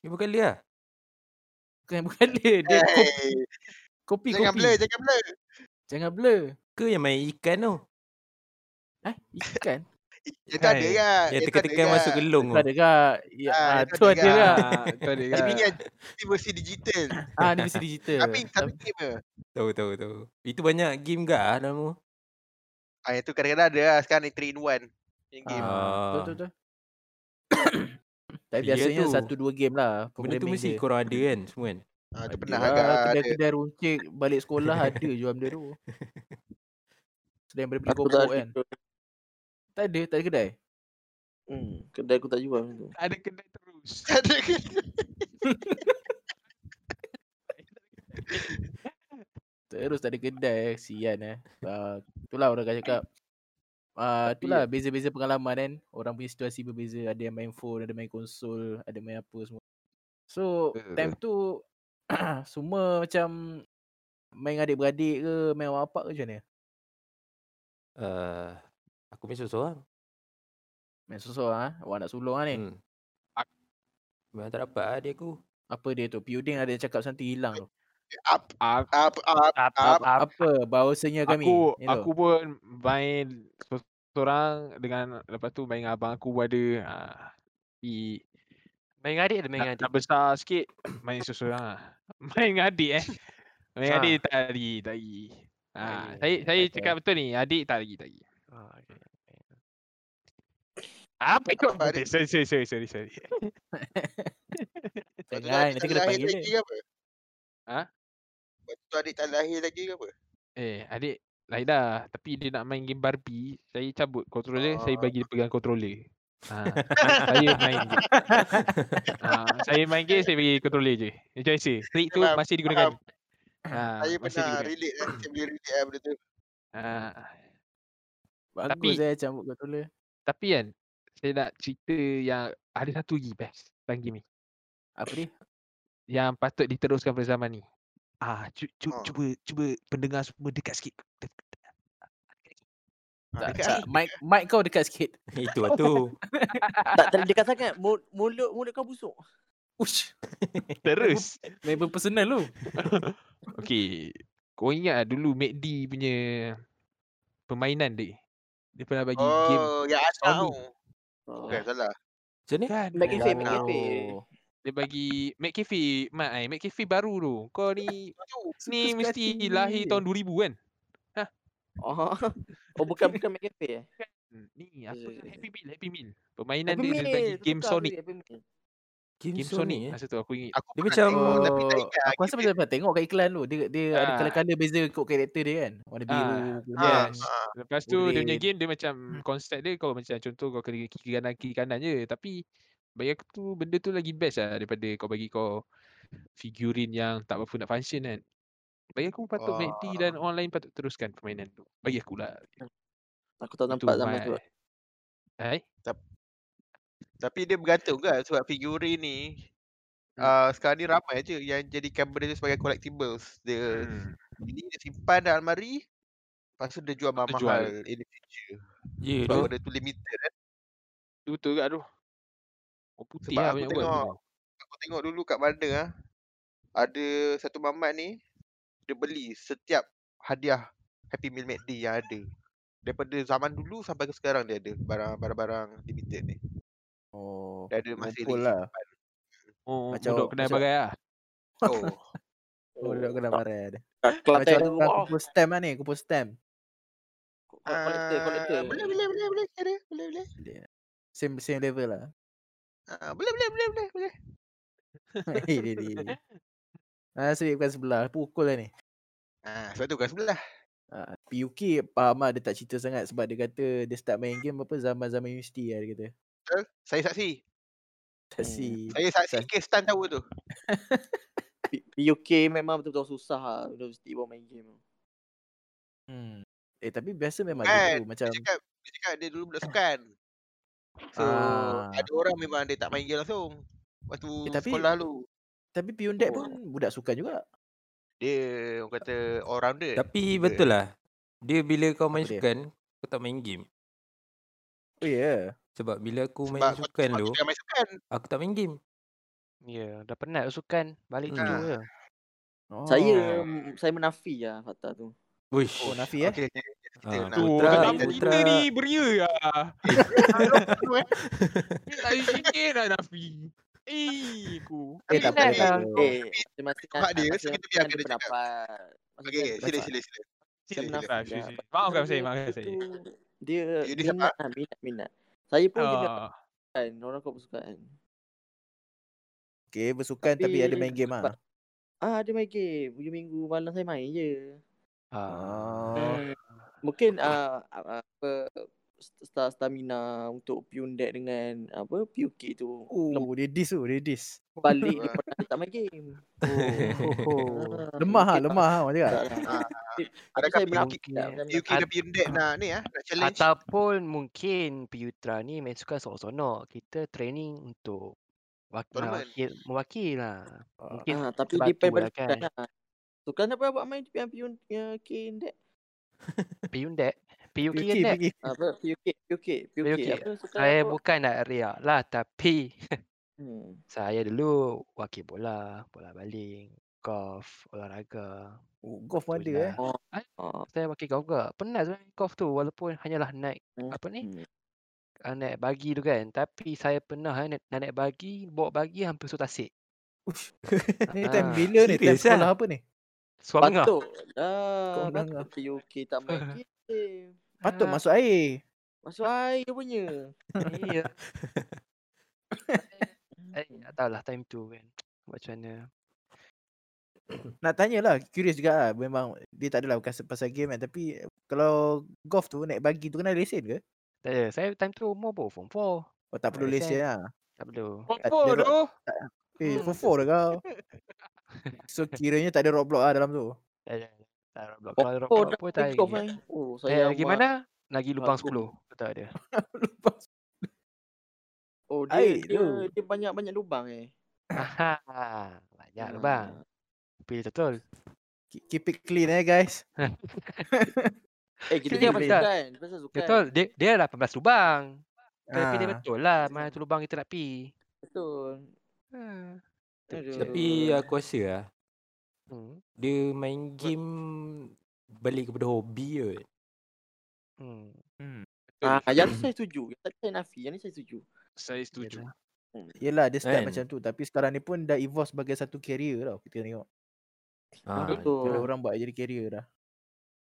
Ni bukan dia lah. Bukan bukan dia, dia kopi Hey, kopi. jangan kopi. blur, jangan blur. Jangan blur. Ke yang main ikan tu? Eh, ikan. Tu ada Hai. kan? Yang tu tekan-tekan ada masuk kan? gelung Tu tu. ada kak. Ya, Ah, tu tu ada ada. Ah, tu ada Tapi kan. ni yang ni versi digital. Ah, ni mesti digital. Tapi tapi game ke? Tahu tahu tahu. Itu banyak game gak ah dalam tu. Ah, yang tu kadang-kadang ada lah. Sekarang ni 3 in 1. Yang game. Ah, Ah. betul betul. Tapi Ya biasanya tu. satu dua game lah Benda tu mesti korang ada kan semua kan? Ah, tu Ada pernah lah, agak ada. kedai-kedai runcit balik sekolah ada jual benda tu. Selain daripada beli tak ada. kan. Tak ada, tak ada kedai. Hmm, kedai aku tak jual macam tu. Ada kedai terus. Ada ke? Terus tak ada kedai eh. Sian eh. Uh, itulah orang akan cakap. Uh, itulah beza-beza pengalaman kan. Orang punya situasi berbeza. Ada yang main phone, ada main konsol, ada main apa semua. So, time tu semua macam main adik-beradik ke, main apa ke macam mana? Uh, aku main seorang. Main seorang ah. Awak nak sulung ah ni. Hmm. Memang tak dapat lah dia aku. Apa dia tu? Piuding ada yang cakap something hilang tu. Up, up, up, Up, up. up, up. Apa bahawasanya kami? aku, tu. aku pun main seorang dengan lepas tu main dengan abang aku pun ada. Ha. Tapi Main dengan adik ada main dengan adik. besar sikit main seorang lah. Main dengan adik eh. Main dengan Ha. adik tak lagi, tak lagi. Ha, lagi. saya saya Okay. cakap betul ni, adik tak lagi, tak lagi. Ah, okay. Apa kau? Apa adik? Sorry, sorry, sorry, sorry, sorry. Lepas tu Jangan, adik nanti kena lahir panggil lagi dia. ke apa? Ha? Tu adik tak lahir lagi ke apa? Eh, adik lain dah. Tapi dia nak main game Barbie, saya cabut controller, saya Oh. bagi dia pegang controller. Ha, saya main game. Ha, saya main game, saya bagi controller je. Macam biasa. Trik tu masih digunakan. Ha, Saya pernah digunakan. relate lah. Saya boleh relate lah benda tu. Ha, Bagus Tapi- eh cambuk controller. tapi kan, saya nak cerita yang ada satu lagi best dalam game ni. Apa dia? yang patut diteruskan pada zaman ni. Ah, cu, cu, Oh. cuba cuba pendengar semua dekat sikit. Ha, Tak, dekat tak. ni. Mic, mic kau dekat sikit. Itu lah tu. tak terlalu dekat sangat. Mul- Mulut mulut kau busuk. Ush. Terus. Member personal lu. Okey. Kau ingat dulu MACD punya permainan dia? Dia pernah bagi game Oh, yang anak Sony. tu. Oh. Bukan salah. Macam ni? kan? Mac Cafe, Oh. Mac Cafe. Dia bagi McCafe, Mak ai, McCafe baru tu. Kau ni ni mesti lahir tahun 2000 kan? Oh, oh bukan bukan Mac Cafe eh. Hmm, Ni apa Ya, ya, ya. Happy Meal, Happy Meal. Permainan Happy dia, dia bagi Meal, game Sonic. Happy Meal. Game, Game Sony, Sonic. eh? Masa tu aku ingat. Aku Dia macam- tengok, tapi tak Oh, ingat. aku rasa macam pernah tengok kat iklan tu. Dia dia ada Ah. color-color beza ikut karakter dia kan. Warna biru, Ah, kuning. yes. Ah, Lepas tu dia punya Boleh. game dia macam konsep dia kau macam contoh kau kena kiri kanan kiri kanan je tapi bagi aku tu benda tu lagi best lah daripada kau bagi kau figurin yang tak berapa nak function kan. Bagi aku patut MACD dan online patut teruskan permainan tu. Bagi aku lah. Aku tak nampak zaman tu. Hai? Tapi dia bergantung kan sebab figurin ni Hmm. uh, sekarang ni ramai je yang jadikan benda tu sebagai collectibles. Dia Hmm. ini dia simpan dalam almari lepas tu dia jual tu mahal-mahal in the future. Ya Sebab benda tu limited kan. Betul kat tu. Oh putih Sebab lah aku banyak buat tengok tu. aku tengok dulu kat bandar ah ada satu mamat ni dia beli setiap hadiah Happy Meal McD yang ada. Daripada zaman dulu sampai ke sekarang dia ada barang barang-barang limited ni. Oh, Dia ada masih ngumpul lagi lah. Oh, Macam- budak kedai macam- bagai lah. Oh. Oh, kena marah dia. Kat Macam tu. orang kumpul stamp lah ni, kumpul stamp. kolektor, kolektor. Ah, boleh boleh boleh boleh ada boleh boleh. Same same level lah. Ah, boleh boleh boleh boleh boleh. Eh, dia dia. Ah, sebab bukan sebelah, pukul lah ni. Ah, sebab tu kan sebelah. Ah, PUK faham lah dia tak cerita sangat sebab dia kata dia start main game apa zaman-zaman universiti lah dia kata. Betul? Saya saksi. Saksi. Saya saksi kes Stan tahu tu. UK memang betul-betul susah lah. Universiti bawa main game. tu. Hmm. Eh tapi biasa memang Kan, gitu macam Dia cakap, dia cakap dia dulu budak sukan. So, Ah. ada orang memang dia tak main game langsung. Waktu Eh, tapi- sekolah dulu. tapi Piundek Oh. pun budak sukan juga. Dia orang kata all rounder. Tapi Dia- betul lah. Dia bila kau main Apa dia? sukan, kau tak main game. Oh ya. Yeah. Sebab bila aku main Sebab, sukan sebab tu, main sukan. aku tak main game. Ya, dah penat sukan. Balik Hmm. tidur je. Oh. Saya saya menafi lah fakta tu. Wish. Oh Nafi eh. Okay, okay. Kita Ah, Tu, Putra- Putra- kita ni beria lah. Ni tak fikir lah Nafi. Eh, aku. Eh tak apa. lah. Eh, saya masih Mak dia, so kita ada dia cakap. pendapat. Okay, okay. ada Sila, sila, sila. Saya Maafkan saya, dia- maafkan saya. Dia minat lah, minat, minat. Saya pun jenis Ah, kan, orang kau bersukan. Okay bersukan tapi, ada main game ah. Ah, ada main game. Hujung minggu malam saya main je. Ah. Oh. Mungkin ah uh, apa star stamina untuk Pyundek dengan apa PUK tu Oh, dia dis tu, dia dis. balik Ah. dia tak main game. Oh, oh, oh. Ah, Lemah ah, lemah ah macam tak? lah. Ah, Adakah PUK menafik mungkin- tak, saya UK menafik. ke Pyundek nak ni ah, nak challenge. Ataupun mungkin Piutra ni main sukan sonok-sonok. Kita training untuk wak- Tournament. mewakil, lah. Mungkin Ah, tapi pada lah sukan kan. lah. Sukan apa buat main PUK Indek? Piundek. PUK PUK, kan? PUK. Apa PUK PUK PUK PUK. apa Saya apa? bukan nak riak lah tapi Hmm. saya dulu wakil bola, bola baling, golf, olahraga. Oh, golf pun ada eh. Oh. Oh. Saya wakil golf juga. Penat sebenarnya golf tu walaupun hanyalah naik Hmm. apa ni? Hmm. ah, naik bagi tu kan. Tapi saya pernah eh, naik, naik bagi, bawa bagi hampir susah tasik. Ush. ni time Ah, bila ni? Time serious ah? sekolah apa ni? Suara Patut. Kau Ah, mendengar. patut PUK tak main game. Patut masuk air. Masuk air punya. Iya. Eh, tak tahulah time tu kan. Macam mana. Nak tanya lah, curious juga lah. Memang dia tak adalah bukan pasal game kan. Tapi kalau golf tu naik bagi tu kena lesen ke? Tak ada. Saya time tu umur pun form 4. Oh tak perlu lesen lesen. lah. Tak perlu. Apa Dia tu? Eh, Hmm. for four dah kau. So kiranya tak ada roadblock lah dalam tu. Tak ada. Tak ada block. Oh, Kalau oh block dah pun tak eh. Oh, Eh, saya gimana? Lagi lubang Aku- 10. Betul ada. Lupa. Oh, dia Air dia, tu. dia banyak-banyak lubang eh. Aha. Banyak tu bang. Pilih betul. Keep- Keep it clean eh guys. Eh kita Clear jangan pasal betul. sukan. Pasal. Betul. Dia dia 18 lubang. Kena pilih Ah. betul lah mana tu lubang kita nak pi. Betul. Ha. Tapi aku rasa lah Hmm. dia main game balik kepada hobi kot. Hmm. Hmm. Ah, yang tu saya setuju. Yang tadi saya nafi, yang ni saya setuju. Saya setuju. Yalah. Yelah dia start Kan? macam tu Tapi sekarang ni pun dah evolve sebagai satu carrier tau Kita tengok Ha, Betul. Kalau orang buat jadi carrier dah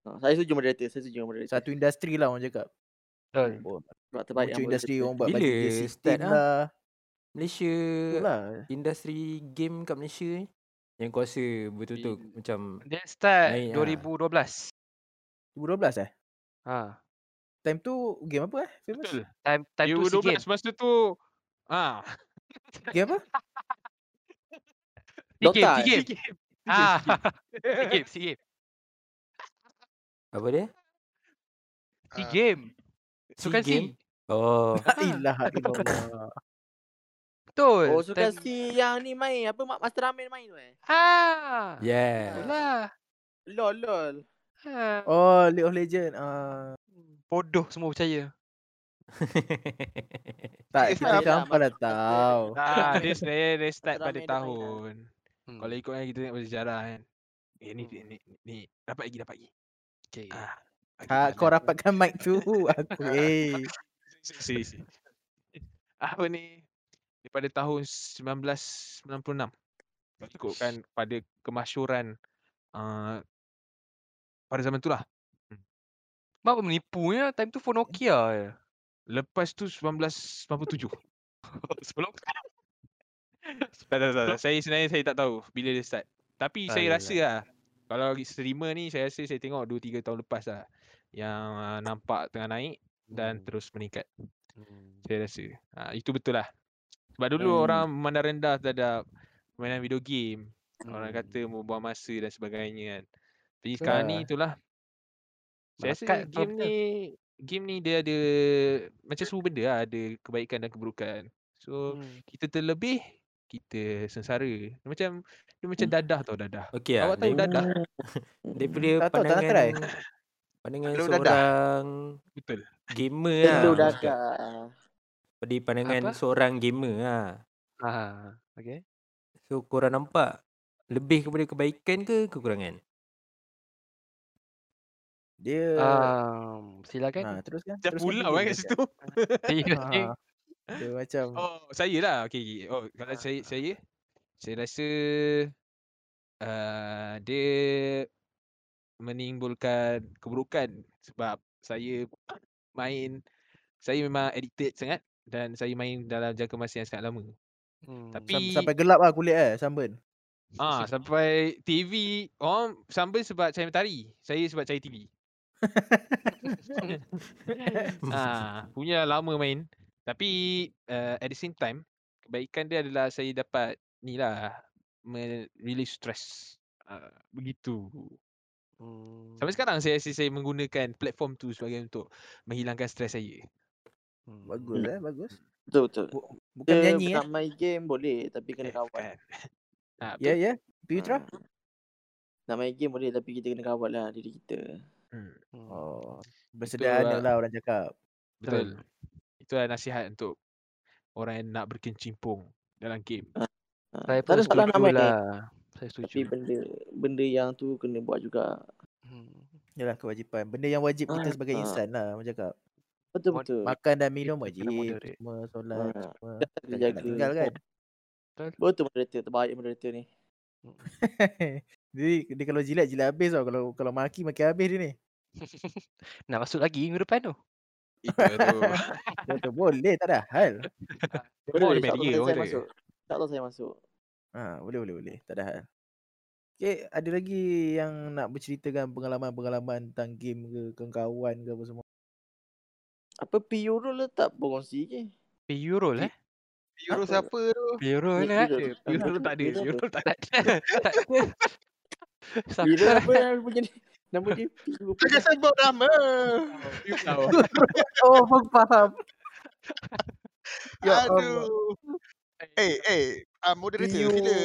Ah, saya setuju moderator, saya setuju moderator. Satu industri lah orang cakap Betul. oh, Sebab terbaik Muncul yang industri orang buat bagi dia start sistem ah? lah Malaysia Betul lah industri game kat Malaysia ni yang kau rasa betul-betul Di- macam Dia start Naik, ah. 2012. 2012 eh Ha. Time tu game apa eh famous Betul. Time time tu Games. 2012 masa tu ah Game apa Dota, Games. eh? SEA Games. Ah. SEA Games. SEA Games. apa dia? SEA Ah. Games. Sukan Game? SEA. Oh, La ilaha illallah Betul. Oh, suka si yang ni main. Apa Mak Master Ramen main tu eh? Ah. yeah. Itulah. Lol, lol. Ha. Oh League of Legend ah Bodoh semua percaya. Tak kita gampang dah masuk tahu Ah, dia sebenarnya dia start pada main tahun. Hmm. Kalau ikutkan kita tengok pada sejarah kan. Eh ni Hmm. ni ni dapat lagi dapat lagi. Okay. Ah. ha, Kau lah. rapatkan mic tu Aku eh Si si. Apa ni? Daripada tahun 1996. Kalau ikutkan pada kemasyuran uh, pada zaman tu lah. Mak apa menipunya? Time tu phone Nokia je. Lepas tu 1997. Sebelum tak, tak, tak, tak. Saya sebenarnya saya tak tahu bila dia start. Tapi Ah, saya yalah. rasa lah. Kalau streamer ni saya rasa saya tengok 2-3 tahun lepas lah. Yang uh, nampak tengah naik dan Hmm. terus meningkat. Hmm. Saya rasa. Ha, itu betul lah. Sebab dulu Hmm. orang memandang rendah terhadap permainan video game. Orang Hmm. kata membuang masa dan sebagainya kan. Tapi sekarang ni Betul. itulah. Saya rasa game ni game ni dia ada macam semua benda lah ada kebaikan dan keburukan. So Hmm. kita terlebih kita sengsara. Dia macam dia macam dadah tau dadah. Okey lah. Awak tahu dadah? Daripada Tak tahu, tak nak pandangan try. pandangan dadah. seorang Betul. gamer lah. Cakap. dadah. Pada pandangan Apa? seorang gamer lah. Ah. Okay. So korang nampak lebih kepada kebaikan ke kekurangan? Dia Um, silakan. ha, terus kan Dah teruskan pulau kan kat situ. Saya ha, Dia macam Oh, saya lah. Okey, okey. Oh, kalau saya saya saya rasa uh, dia menimbulkan keburukan sebab saya main saya memang addicted sangat dan saya main dalam jangka masa yang sangat lama. Hmm. Tapi sam- sampai gelap lah kulit eh sunburn. ah sampai TV orang sambil sebab cahaya matahari, saya sebab cahaya TV. ah, punya lama main. Tapi uh, at the same time kebaikan dia adalah saya dapat ni lah release stress. Uh, begitu. Hmm. Sampai sekarang saya rasa saya menggunakan platform tu sebagai untuk menghilangkan stres saya. Hmm. Bagus eh bagus. Betul, betul. Bu- bukan Dia menyanyi eh. nak main game boleh tapi kena Eh, kawal. bukan. Ah, Ya ya. Pitra. Ah. Nak main game boleh tapi kita kena kawal lah diri kita. Hmm, Hmm. Oh. Bersederhana lah. lah orang cakap. betul. Itulah nasihat untuk orang yang nak berkecimpung dalam game. Ah, Saya tak pun ada salah nak setuju lah. Saya tapi setuju. benda benda yang tu kena buat juga. Hmm. Yalah kewajipan. Benda yang wajib kita Ah, sebagai ah. insan lah orang cakap. Betul betul. Makan dan minum wajib. Semua solat Ah, semua. jaga. tinggal kan. Betul moderator terbaik moderator ni. Jadi dia kalau jilat jilat habis tau. Kalau kalau maki maki habis dia ni. Nak masuk lagi minggu depan tu. Itu tu. Boleh tak ada hal. Boleh, the tak tahu merrier saya orang kata. masuk. Tak tahu saya masuk. Ha, boleh boleh boleh. Tak ada hal. Okay, ada lagi yang nak berceritakan pengalaman-pengalaman tentang game ke kawan-kawan ke apa semua. Apa P-Euro letak berkongsi ke? Euro lah. eh. Euro Apa? siapa tu? Lah. Euro- Euro tak ada. Apa? Euro tak ada. Tak Siapa? apa yang punya ni? Nama dia P-Euro. Jangan sebut nama. You tahu. Oh, aku faham. Ya Aduh. Eh, Eh, ah, moderator sila, sila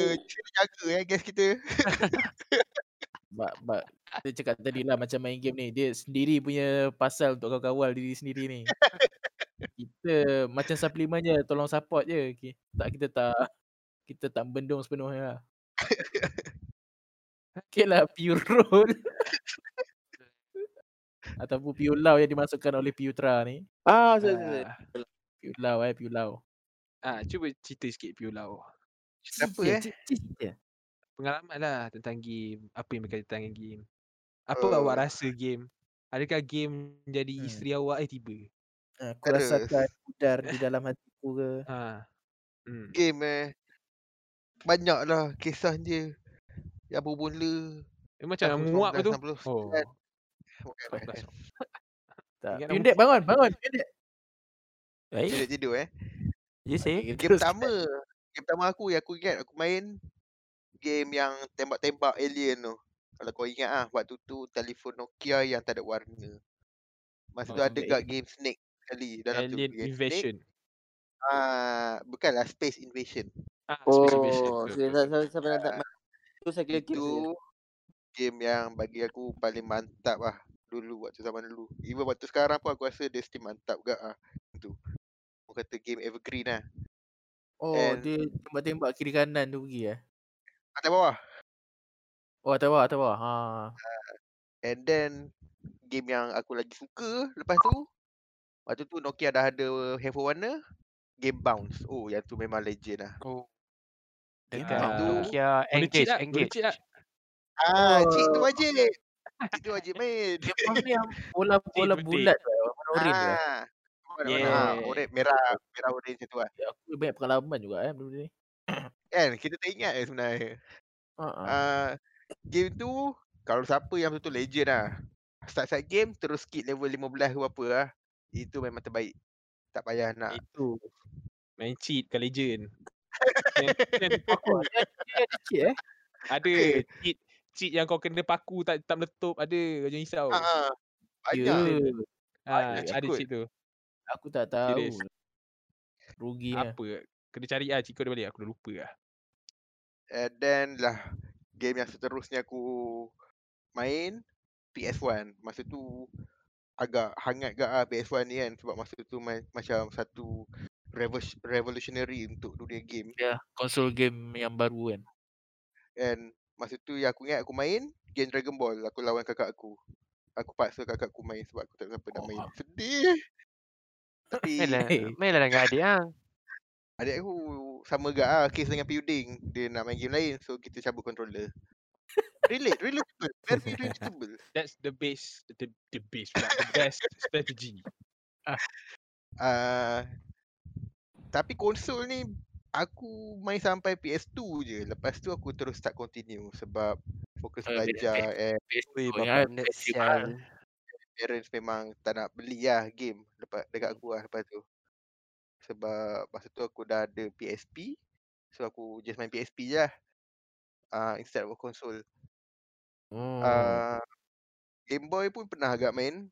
jaga eh gas kita. Bak, bak. Kita cakap tadi lah macam main game ni. Dia sendiri punya pasal untuk kau kawal diri sendiri ni. Kita macam suplemen je. Tolong support je. Okay. Tak kita tak kita tak bendung sepenuhnya lah. Okay lah pure roll. Ataupun pure lau yang dimasukkan oleh Piutra ni. Ah, saya, saya. Ah, Pure lau eh, pure lau. ah, cuba cerita sikit Piulau. Kenapa Cerita, eh? cerita. Pengalaman lah tentang game. Apa yang berkaitan dengan game. Apa Oh. awak rasa game? Adakah game jadi Hmm. isteri awak eh tiba? Ha, aku Terus. rasakan udar di dalam hatiku ke. Ha. Hmm. Game eh. Banyak lah kisah dia. Yang bermula. Eh, macam tahun muak tu. 1969. Oh. Bukan, bukan. Tak. Ingat Pindek bangun, bangun. Baik. Tidur tidur eh. Ya saya. Okay, Game pertama. Game pertama aku yang aku ingat aku main. Game yang tembak-tembak alien tu. Kalau kau ingat ah, waktu tu telefon Nokia yang tak ada warna. Masa tu Oh, ada baik. gak game Snake sekali dalam tu. Alien Game Snake. Invasion. Ah, bukanlah Space Invasion. Ah, Space Invasion. Oh, saya saya saya pernah tak main. Tu saya kira game Itu game yang bagi aku paling mantap lah dulu waktu zaman dulu. Even waktu sekarang pun aku rasa dia still mantap gak ah. Tu. Aku kata game evergreen lah. Oh, And- dia tembak-tembak kiri kanan tu pergi eh. Atas bawah. Oh, atas bawah, atas bawah. Ha. And then game yang aku lagi suka lepas tu waktu tu Nokia dah ada handphone warna Game Bounce. Oh, yang tu memang legend lah. Oh. Dekat Bounce tu Nokia Boleh cheat engage, tak? Boleh engage. cheat? Ah, cik tu Oh. wajib. Cik tu wajib main. Game bounce ni yang bola-bola bulat tu. Warna oren tu. Ah. Warna Yeah. ah, oren merah, merah oren macam tu lah. Ya, Aku banyak pengalaman juga eh benda ni. Kan kita tak ingat eh sebenarnya. Ha ah. Ah, game tu kalau siapa yang betul-betul legend lah. Start-start game terus skip level 15 ke berapa lah. Itu memang terbaik. Tak payah nak. Itu. Main cheat ke legend. yang, yang paku. Dia, dia ada cheat eh. Ada cheat cheat yang kau kena paku tak tak meletup ada kau jangan risau. Ya. Banyak. Ah, ada ada cheat tu. Aku tak tahu. Serius. Ruginya. Apa? Kena cari ah cheat code dia balik aku dah lupa ah. And then lah game yang seterusnya aku main PS1. Masa tu agak hangat gak ah PS1 ni kan sebab masa tu ma- macam satu revo- revolutionary untuk dunia game. Ya, konsol game yang baru kan. And masa tu yang aku ingat aku main game Dragon Ball aku lawan kakak aku. Aku paksa kakak aku main sebab aku tak siapa nak main. Oh. Sedih. Tapi Mainlah, mainlah dengan adik ah. Adik aku sama gak ah case dengan Puding. Dia nak main game lain so kita cabut controller. Relate, relatable, very relatable. That's the base the the base pula, the best strategy. Uh, tapi konsol ni aku main sampai PS2 je. Lepas tu aku terus tak continue sebab fokus Eh, belajar Ui, Oh, bapak nerd PS2 sial. parents memang tak nak beli lah game lepas dekat aku lah lepas tu. Sebab masa tu aku dah ada PSP. So aku just main PSP je lah. Uh, instead of console. Oh. Uh, Game Boy pun pernah agak main.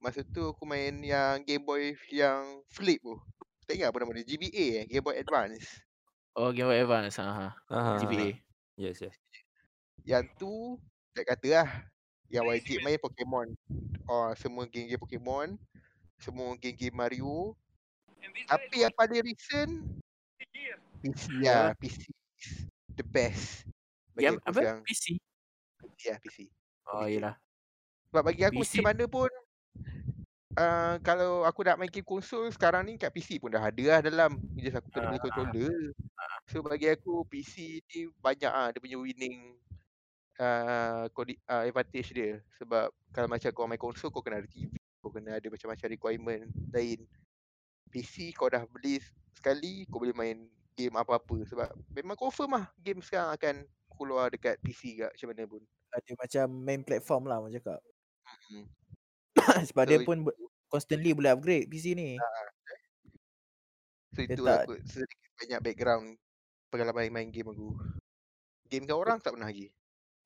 Masa tu aku main yang Game Boy yang flip tu. Tak ingat apa nama dia. GBA eh. Game Boy Advance. oh, Game Boy Advance. Ha. ha. Ah, GBA. Yes, yes. Yang tu tak kata lah. Yang wajib main Pokemon. Oh, semua game-game Pokemon. Semua game-game Mario. Tapi yang paling recent PC lah. PC is the best. Bagi Yang apa? sekarang. PC. PC lah PC. Oh, PC. yelah. Sebab bagi aku PC. macam mana pun uh, kalau aku nak main game konsol sekarang ni kat PC pun dah ada lah dalam. Just aku kena beli Ah. controller. So bagi aku PC ni banyak ah dia punya winning uh, kodi, uh, advantage dia. Sebab kalau macam kau main konsol kau kena ada TV, kau kena ada macam-macam requirement lain. PC kau dah beli sekali kau boleh main game apa-apa sebab memang confirm lah game sekarang akan keluar dekat PC kat macam mana pun. Ada macam main platform lah orang cakap. Hmm. Sebab So dia pun ber- constantly boleh upgrade PC ni. So Dia itu tak- aku sedikit banyak background pengalaman main game aku. Game kau orang tak pernah lagi.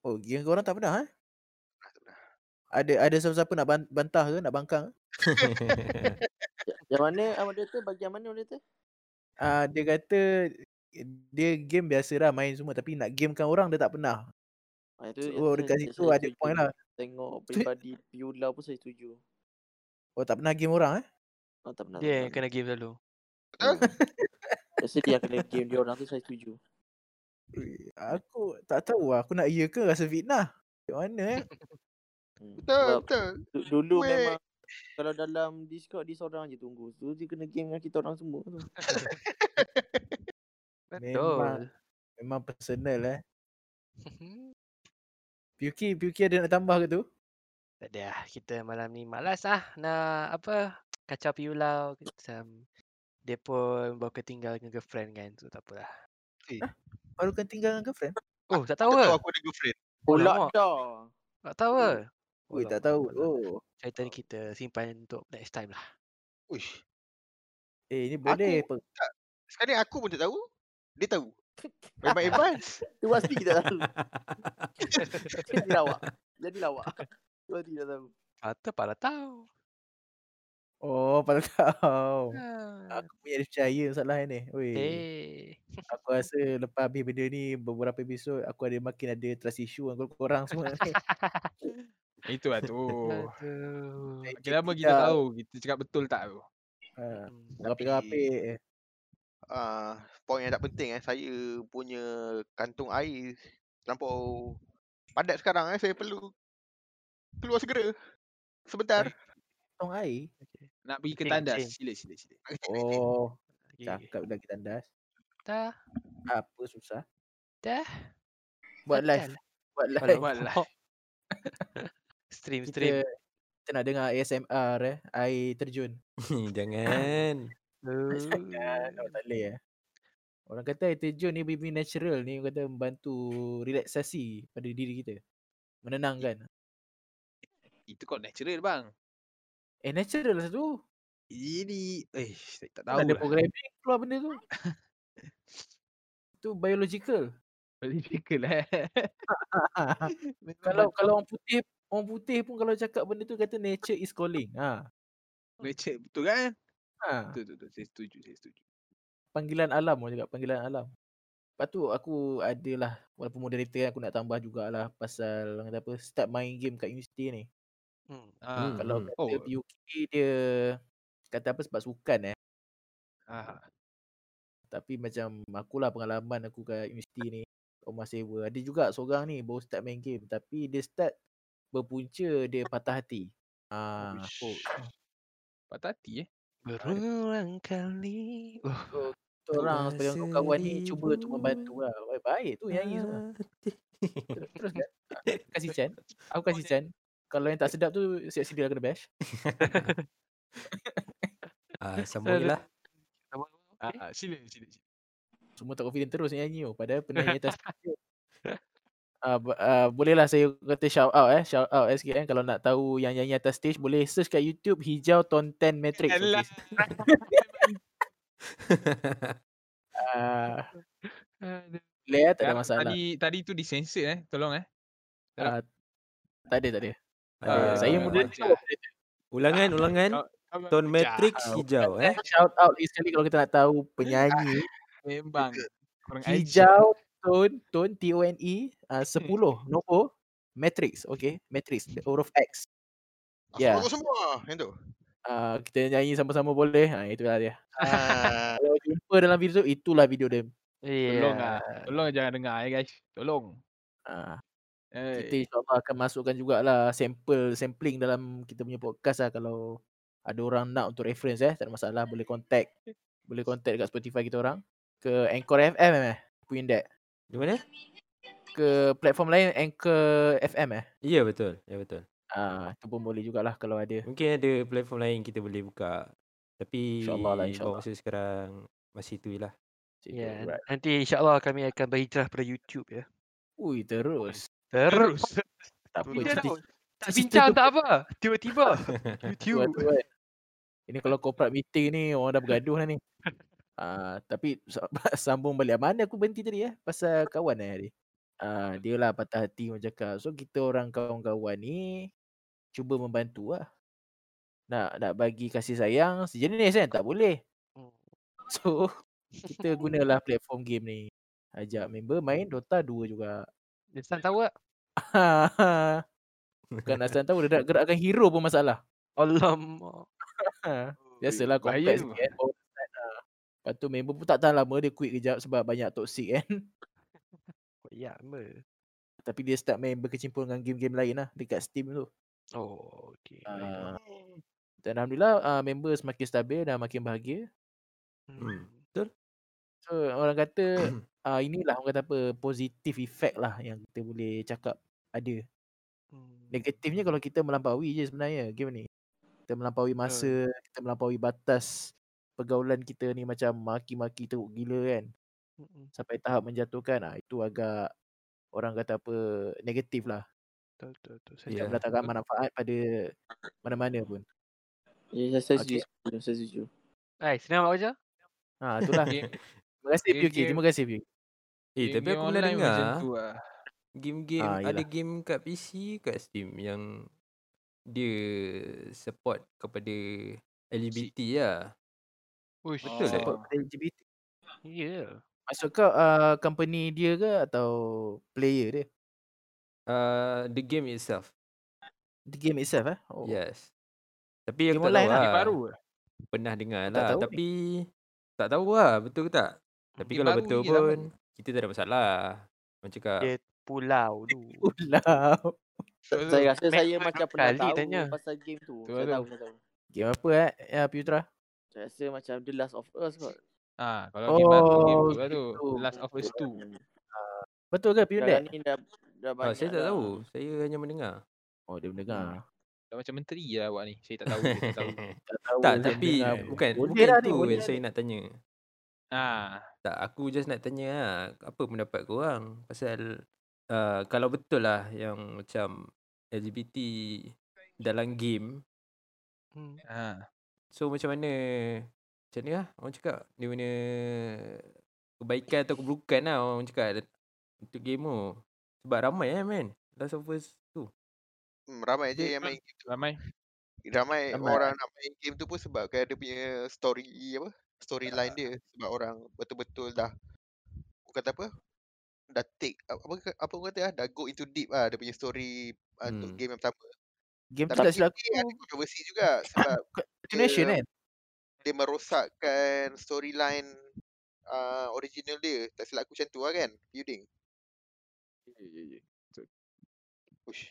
Oh, game tak pernah eh? Tak pernah. Ada ada siapa-siapa nak ban- bantah ke, nak bangkang? Yang mana ah, moderator? Bagi yang mana moderator? Ah, dia kata dia game biasa lah main semua tapi nak gamekan orang dia tak pernah. Ah, itu So dekat situ saya ada setuju. point lah. Tengok peribadi Piula pun saya setuju. Oh tak pernah game orang eh? Ah, tak pernah. tak Dia yang pernah. kena game selalu. Hmm. Biasa dia yang kena game dia orang tu saya setuju. Ui, Aku tak tahu lah. Aku nak iya ke rasa fitnah. Macam mana eh? Hmm. Betul, betul. du- dulu Weh. memang kalau dalam Discord dia seorang je tunggu. Tu dia kena game dengan kita orang semua tu. Betul. Memang personal eh. Pyuki, Pyuki ada nak tambah ke tu? tak ada lah. Kita malam ni malas ah nak apa kacau piulau. Macam dia pun baru ketinggal dengan girlfriend kan. So tak apalah. Baru kan tinggal dengan girlfriend? Oh tak Tak tahu tahu ke? aku ada girlfriend. Oh, Pula lama. dah. Tak tahu ke? Ui, tak tahu. Oh. Cerita ni kita simpan untuk next time lah. Uish. Eh, ni boleh. Pe- Sekarang ni aku pun tak tahu. Dia tahu. Memang advance. Tu pasti kita tahu. Jadi lawak. Jadi lawak. Tu pasti kita tahu. Patut pada tahu. Oh, pada tahu. Ah. Aku punya dia percaya masalah ni. Weh. Eh. Aku rasa lepas habis benda ni beberapa episod aku ada makin ada trust issue dengan korang semua ni. Itu lah tu. Aduh. Makin lama kita tahu kita cakap betul tak tu. Ha, Hmm. Rapik-rapik. eh. Ah, point yang tak penting eh. Saya punya kantung air terlampau padat sekarang eh. Saya perlu keluar segera. Sebentar. Tong air. Nak pergi ke tandas. Sila sila sila. Oh, Okay. cakap lagi tandas. Dah. Apa susah? Dah. Buat live. Buat live. Buat live. Stream stream. Kita, kita nak dengar ASMR eh. Air terjun. Jangan. Jangan. Oh, tak boleh eh. Orang kata air terjun ni lebih natural ni. Orang kata membantu relaksasi pada diri kita. Menenangkan. Itu kau natural bang. Eh natural lah satu. Ini eh saya tak Tahu ada lah. programming keluar benda tu. tu biological. Political eh. Kalau kalau orang putih orang putih pun kalau cakap benda tu kata nature is calling. Ha. Nature betul kan? Ha. Betul betul betul. Saya setuju saya setuju. Panggilan alam orang cakap panggilan alam. Lepas tu aku adalah walaupun moderator kan, aku nak tambah jugalah pasal orang kata apa start main game kat universiti ni. Hmm. Ah. Kalau Hmm. kata Oh. PUK dia kata apa sebab sukan eh. Ah. Tapi macam akulah pengalaman aku kat universiti ni. Rumah sewa. Ada juga seorang ni baru start main game. Tapi dia start berpunca dia patah hati. Ah, oh. Patah hati eh. Berulang kali. Oh. So, orang sebagai kawan-kawan ni cuba untuk membantu lah. Baik-baik tu nyanyi semua. Terus, kan. Kasih Chan. Aku kasih Chan. Kalau yang tak sedap tu siap sedia kena bash. Ah, sambung je lah. Okay. Ah, sila sila sila. Semua tak confident terus nyanyi tu. Padahal penyanyi atas stage. Ah, uh, uh, bolehlah saya kata shout out eh. Shout out SKN kalau nak tahu yang nyanyi atas stage boleh search kat YouTube Hijau Tonten Matrix. Alah. Okay. Uh, boleh eh, tak ada masalah. Tadi tadi tu disensor eh. Tolong eh. Uh, tak ada, tak ada. Uh, saya Ah, moderator. wajar. Ulangan, ulangan. Kau Tone memang Matrix Ah, hijau eh. Shout out lagi sekali kalau kita nak tahu penyanyi Memang. Hijau Tone Tone T O N E uh, 10 nombor Matrix. Okay. Matrix. The huruf X. Ya. Masuk semua. Yang tu. Uh, kita nyanyi sama-sama boleh. Ha, itulah dia. Ah, Kalau jumpa dalam video tu, itulah video dia. Tolong Iya. ah. Tolong jangan dengar eh guys. Tolong. Uh, Eh. kita insyaAllah akan masukkan jugalah sampel sampling dalam kita punya podcast lah kalau ada orang nak untuk reference eh tak ada masalah boleh contact boleh contact dekat Spotify kita orang ke Anchor FM eh Queen Dad Di mana? ke platform lain Anchor FM eh Ya betul. Ya betul. ah tu pun boleh jugalah kalau ada Mungkin ada platform lain kita boleh buka. Tapi InsyaAllah lah, insyaAllah. masa sekarang masih tu lah. Ya. right. Nanti insyaAllah kami akan berhijrah pada YouTube ya. ui terus Terus. tak apa Tidak. Tak bincang tak apa. Tiba-tiba. tu YouTube. tu ini kalau corporate meeting ni orang dah bergaduh dah ni Ah, tapi sa- sambung balik mana aku berhenti tadi eh pasal kawan eh tadi. Ah, dia lah patah hati orang cakap. So kita orang kawan-kawan ni cuba membantu lah. Nak nak bagi kasih sayang sejenis kan tak boleh. Hmm. So Kita gunalah platform game ni. Ajak member main Dota 2 juga. Dia Stan tahu tak? Bukan Aslan tahu dia nak gerakkan hero pun masalah. Alamak. Biasalah tu. sikit kan. Baru start lah. Lepas tu member pun tak tahan lama dia quit kejap sebab banyak toxic kan. Ya, member. Tapi dia start main berkecimpung dengan game-game lain lah dekat Steam tu. Oh, okey. Ah. Dan Alhamdulillah uh, member semakin stabil dan makin bahagia. Hmm. Betul? So orang kata uh, inilah orang kata apa positive effect lah yang kita boleh cakap ada. Hmm. Negatifnya kalau kita melampaui je sebenarnya game ni. Kita melampaui masa, kita melampaui batas pergaulan kita ni macam maki-maki teruk gila kan. Mm-mm. Sampai tahap menjatuhkan ah itu agak orang kata apa negatif lah. Betul, betul, betul. Saya Tidak Ya. mendatangkan manfaat pada mana-mana pun. Ya, saya Okey. setuju. Saya setuju. Hai, senang buat kerja? Ha itulah. Game, Terima kasih game- PUK. Terima kasih PUK. Eh, tapi aku pernah dengar lah. game-game Ah, ada game kat PC kat Steam yang dia support kepada LGBT lah. Uish. Betul eh? Support pada LGBT. Ya. Maksud kau uh, company dia ke atau player dia? Uh, the game itself. The game itself eh? Oh. Yes. Tapi Game aku tak tahu lah. lah. Game baru ke? Pernah dengar Tak lah. tahu ni. tapi tak tahu lah betul ke tak. Tapi Game kalau betul pun kita tak ada masalah. Macam cakap. Dia pulau tu. Pulau. Saya rasa saya macam pernah tahu tanya. pasal game tu. Betul Saya tahu, saya tahu. Game apa eh? Ya Putra. Saya rasa macam The Last of Us kot. Ah, kalau game baru game Oh, tu lah tu. gitu. Last of Us 2. Betul ke Sekarang Dad? ni dah, dah Ah, banyak saya tak dah. tahu. Saya hanya mendengar. Oh dia mendengar. Dah macam menteri lah awak ni. Saya tak tahu. Saya tak tahu. Tak tahu. tak, dia tapi dengar. bukan bukan lah tu yang lah saya nak tanya. Ah, Tak, aku just nak tanya lah, apa pendapat korang pasal uh, kalau betul lah yang macam LGBT dalam game, Hmm. ah. So macam mana, macam mana lah orang cakap, dia punya kebaikan atau keburukan lah orang cakap untuk game tu. Sebab ramai kan man, Last of Us tu. Hmm, ramai je yang main game tu. Ramai. Ramai, Ramai. orang nak main game tu pun sebabkan dia punya story apa? Storyline dia sebab orang betul-betul dah aku kata apa? Dah take apa apa, kata ah, dah go into deep ah dia punya story ah, untuk Hmm. game yang pertama. Game tu tak silap dia ada aku. kontroversi juga sebab Continuation dia, kan? dia merosakkan storyline uh, original dia. Tak silap aku macam tu lah kan? Building. Ya, ya, ya.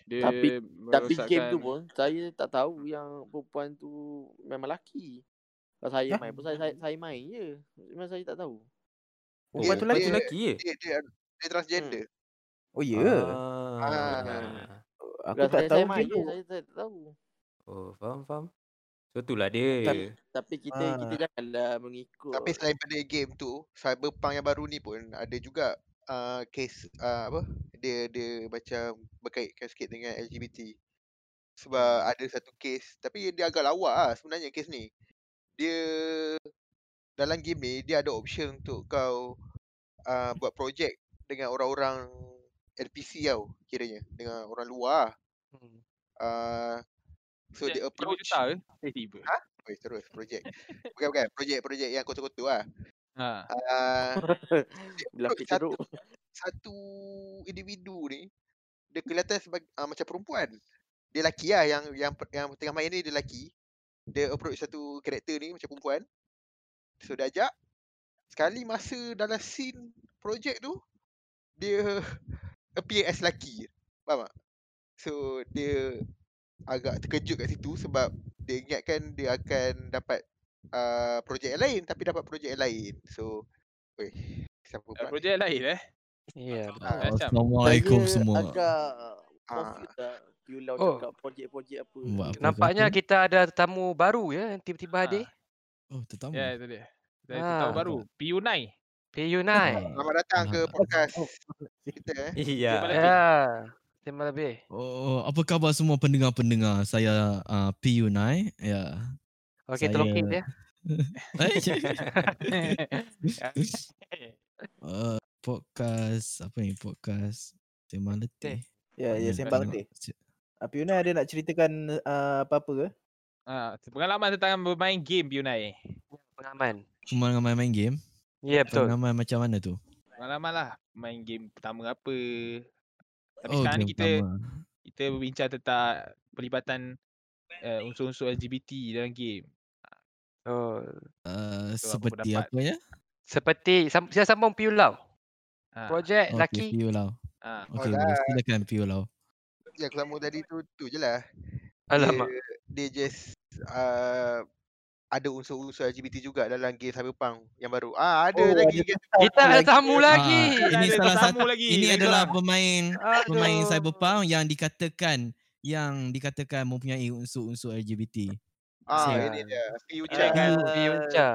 Dia Tapi- Tapi game tu pun saya tak tahu yang perempuan tu memang lelaki. Kalau saya Hah? main pun saya, saya, saya main je. Memang saya tak tahu. Oh, Perempuan tu dia- lelaki? dia- lelaki je? Dia, dia, dia transgender. Oh ya. Yeah. Ah. Ah. Aku Kalau tak saya, tahu saya main game je, tu. saya, saya tak tahu. Oh, faham, faham. So, itulah dia. Tapi, tapi kita Ah. kita janganlah mengikut. Tapi selain pada game tu, Cyberpunk yang baru ni pun ada juga uh, case uh, apa? Dia dia macam berkaitkan sikit dengan LGBT. Sebab Hmm. ada satu case, tapi dia agak lawak lah sebenarnya case ni. Dia dalam game ni dia ada option untuk kau uh, buat projek dengan orang-orang NPC tau kiranya dengan orang luar lah. Hmm. Uh, so dia approach juta ke? Tiba-tiba. Ha? Oi, terus projek. Bukan bukan, projek-projek yang kotor-kotor lah. Ha. Uh, satu satu individu ni dia kelihatan sebagai uh, macam perempuan. Dia lelaki lah yang yang yang tengah main ni dia lelaki. Dia approach satu karakter ni macam perempuan. So dia ajak sekali masa dalam scene projek tu dia appear as lelaki. Faham tak? So dia agak terkejut kat situ sebab dia ingatkan dia akan dapat uh, projek yang lain tapi dapat projek yang lain. So, weh, siapa Uh, pula? projek lain eh. Ya, betul. Ah, macam. Assalamualaikum saya semua. agak Ah. lah. Piulau Oh. cakap projek-projek apa. Buat apa Nampaknya kata? kita ada tetamu baru ya yang tiba-tiba Ah. hadir. Oh, tetamu. Ya, itu dia. Dari Ah. tahun baru. Piunai. Piyunai. Selamat datang ke podcast kita eh. Iya. Terima Ya. Terima lebih. Oh, apa khabar semua pendengar-pendengar? Saya uh, P Unai. Ya. Okey, tolong keep Saya- ya. Eh, uh, podcast apa ni? Podcast Sembang Letih. Ya, ya Hmm, sembang letih. Apiuna ada nak ceritakan uh, apa-apa ke? Ah, pengalaman tentang bermain game Piunai. Pengaman. Cuma dengan main-main game. Ya, betul. Pengalaman macam mana tu? Pengalaman lah main game pertama apa. Tapi Oh, sekarang ni kita pertama. kita berbincang tentang pelibatan uh, unsur-unsur LGBT dalam game. Oh. Uh, apa seperti apa ya? Seperti sam- saya sambung Piu Lau. Ha. Projek Okey, laki. Piu Lau. Ha. Okey, boleh. Silakan Piu Lau. Yang aku sambung tadi tu tu je lah. Alamak. Dia, dia just uh, ada unsur-unsur LGBT juga dalam game Cyberpunk yang baru. Ah ada Oh, lagi ada Kita ada tamu lagi. Ah, ini Ada salah satu lagi, ini adalah seorang. pemain pemain Aduh. Cyberpunk yang dikatakan yang dikatakan mempunyai unsur-unsur LGBT. Ah Siap. ini dia. Piu Chan. kan Piu Cha.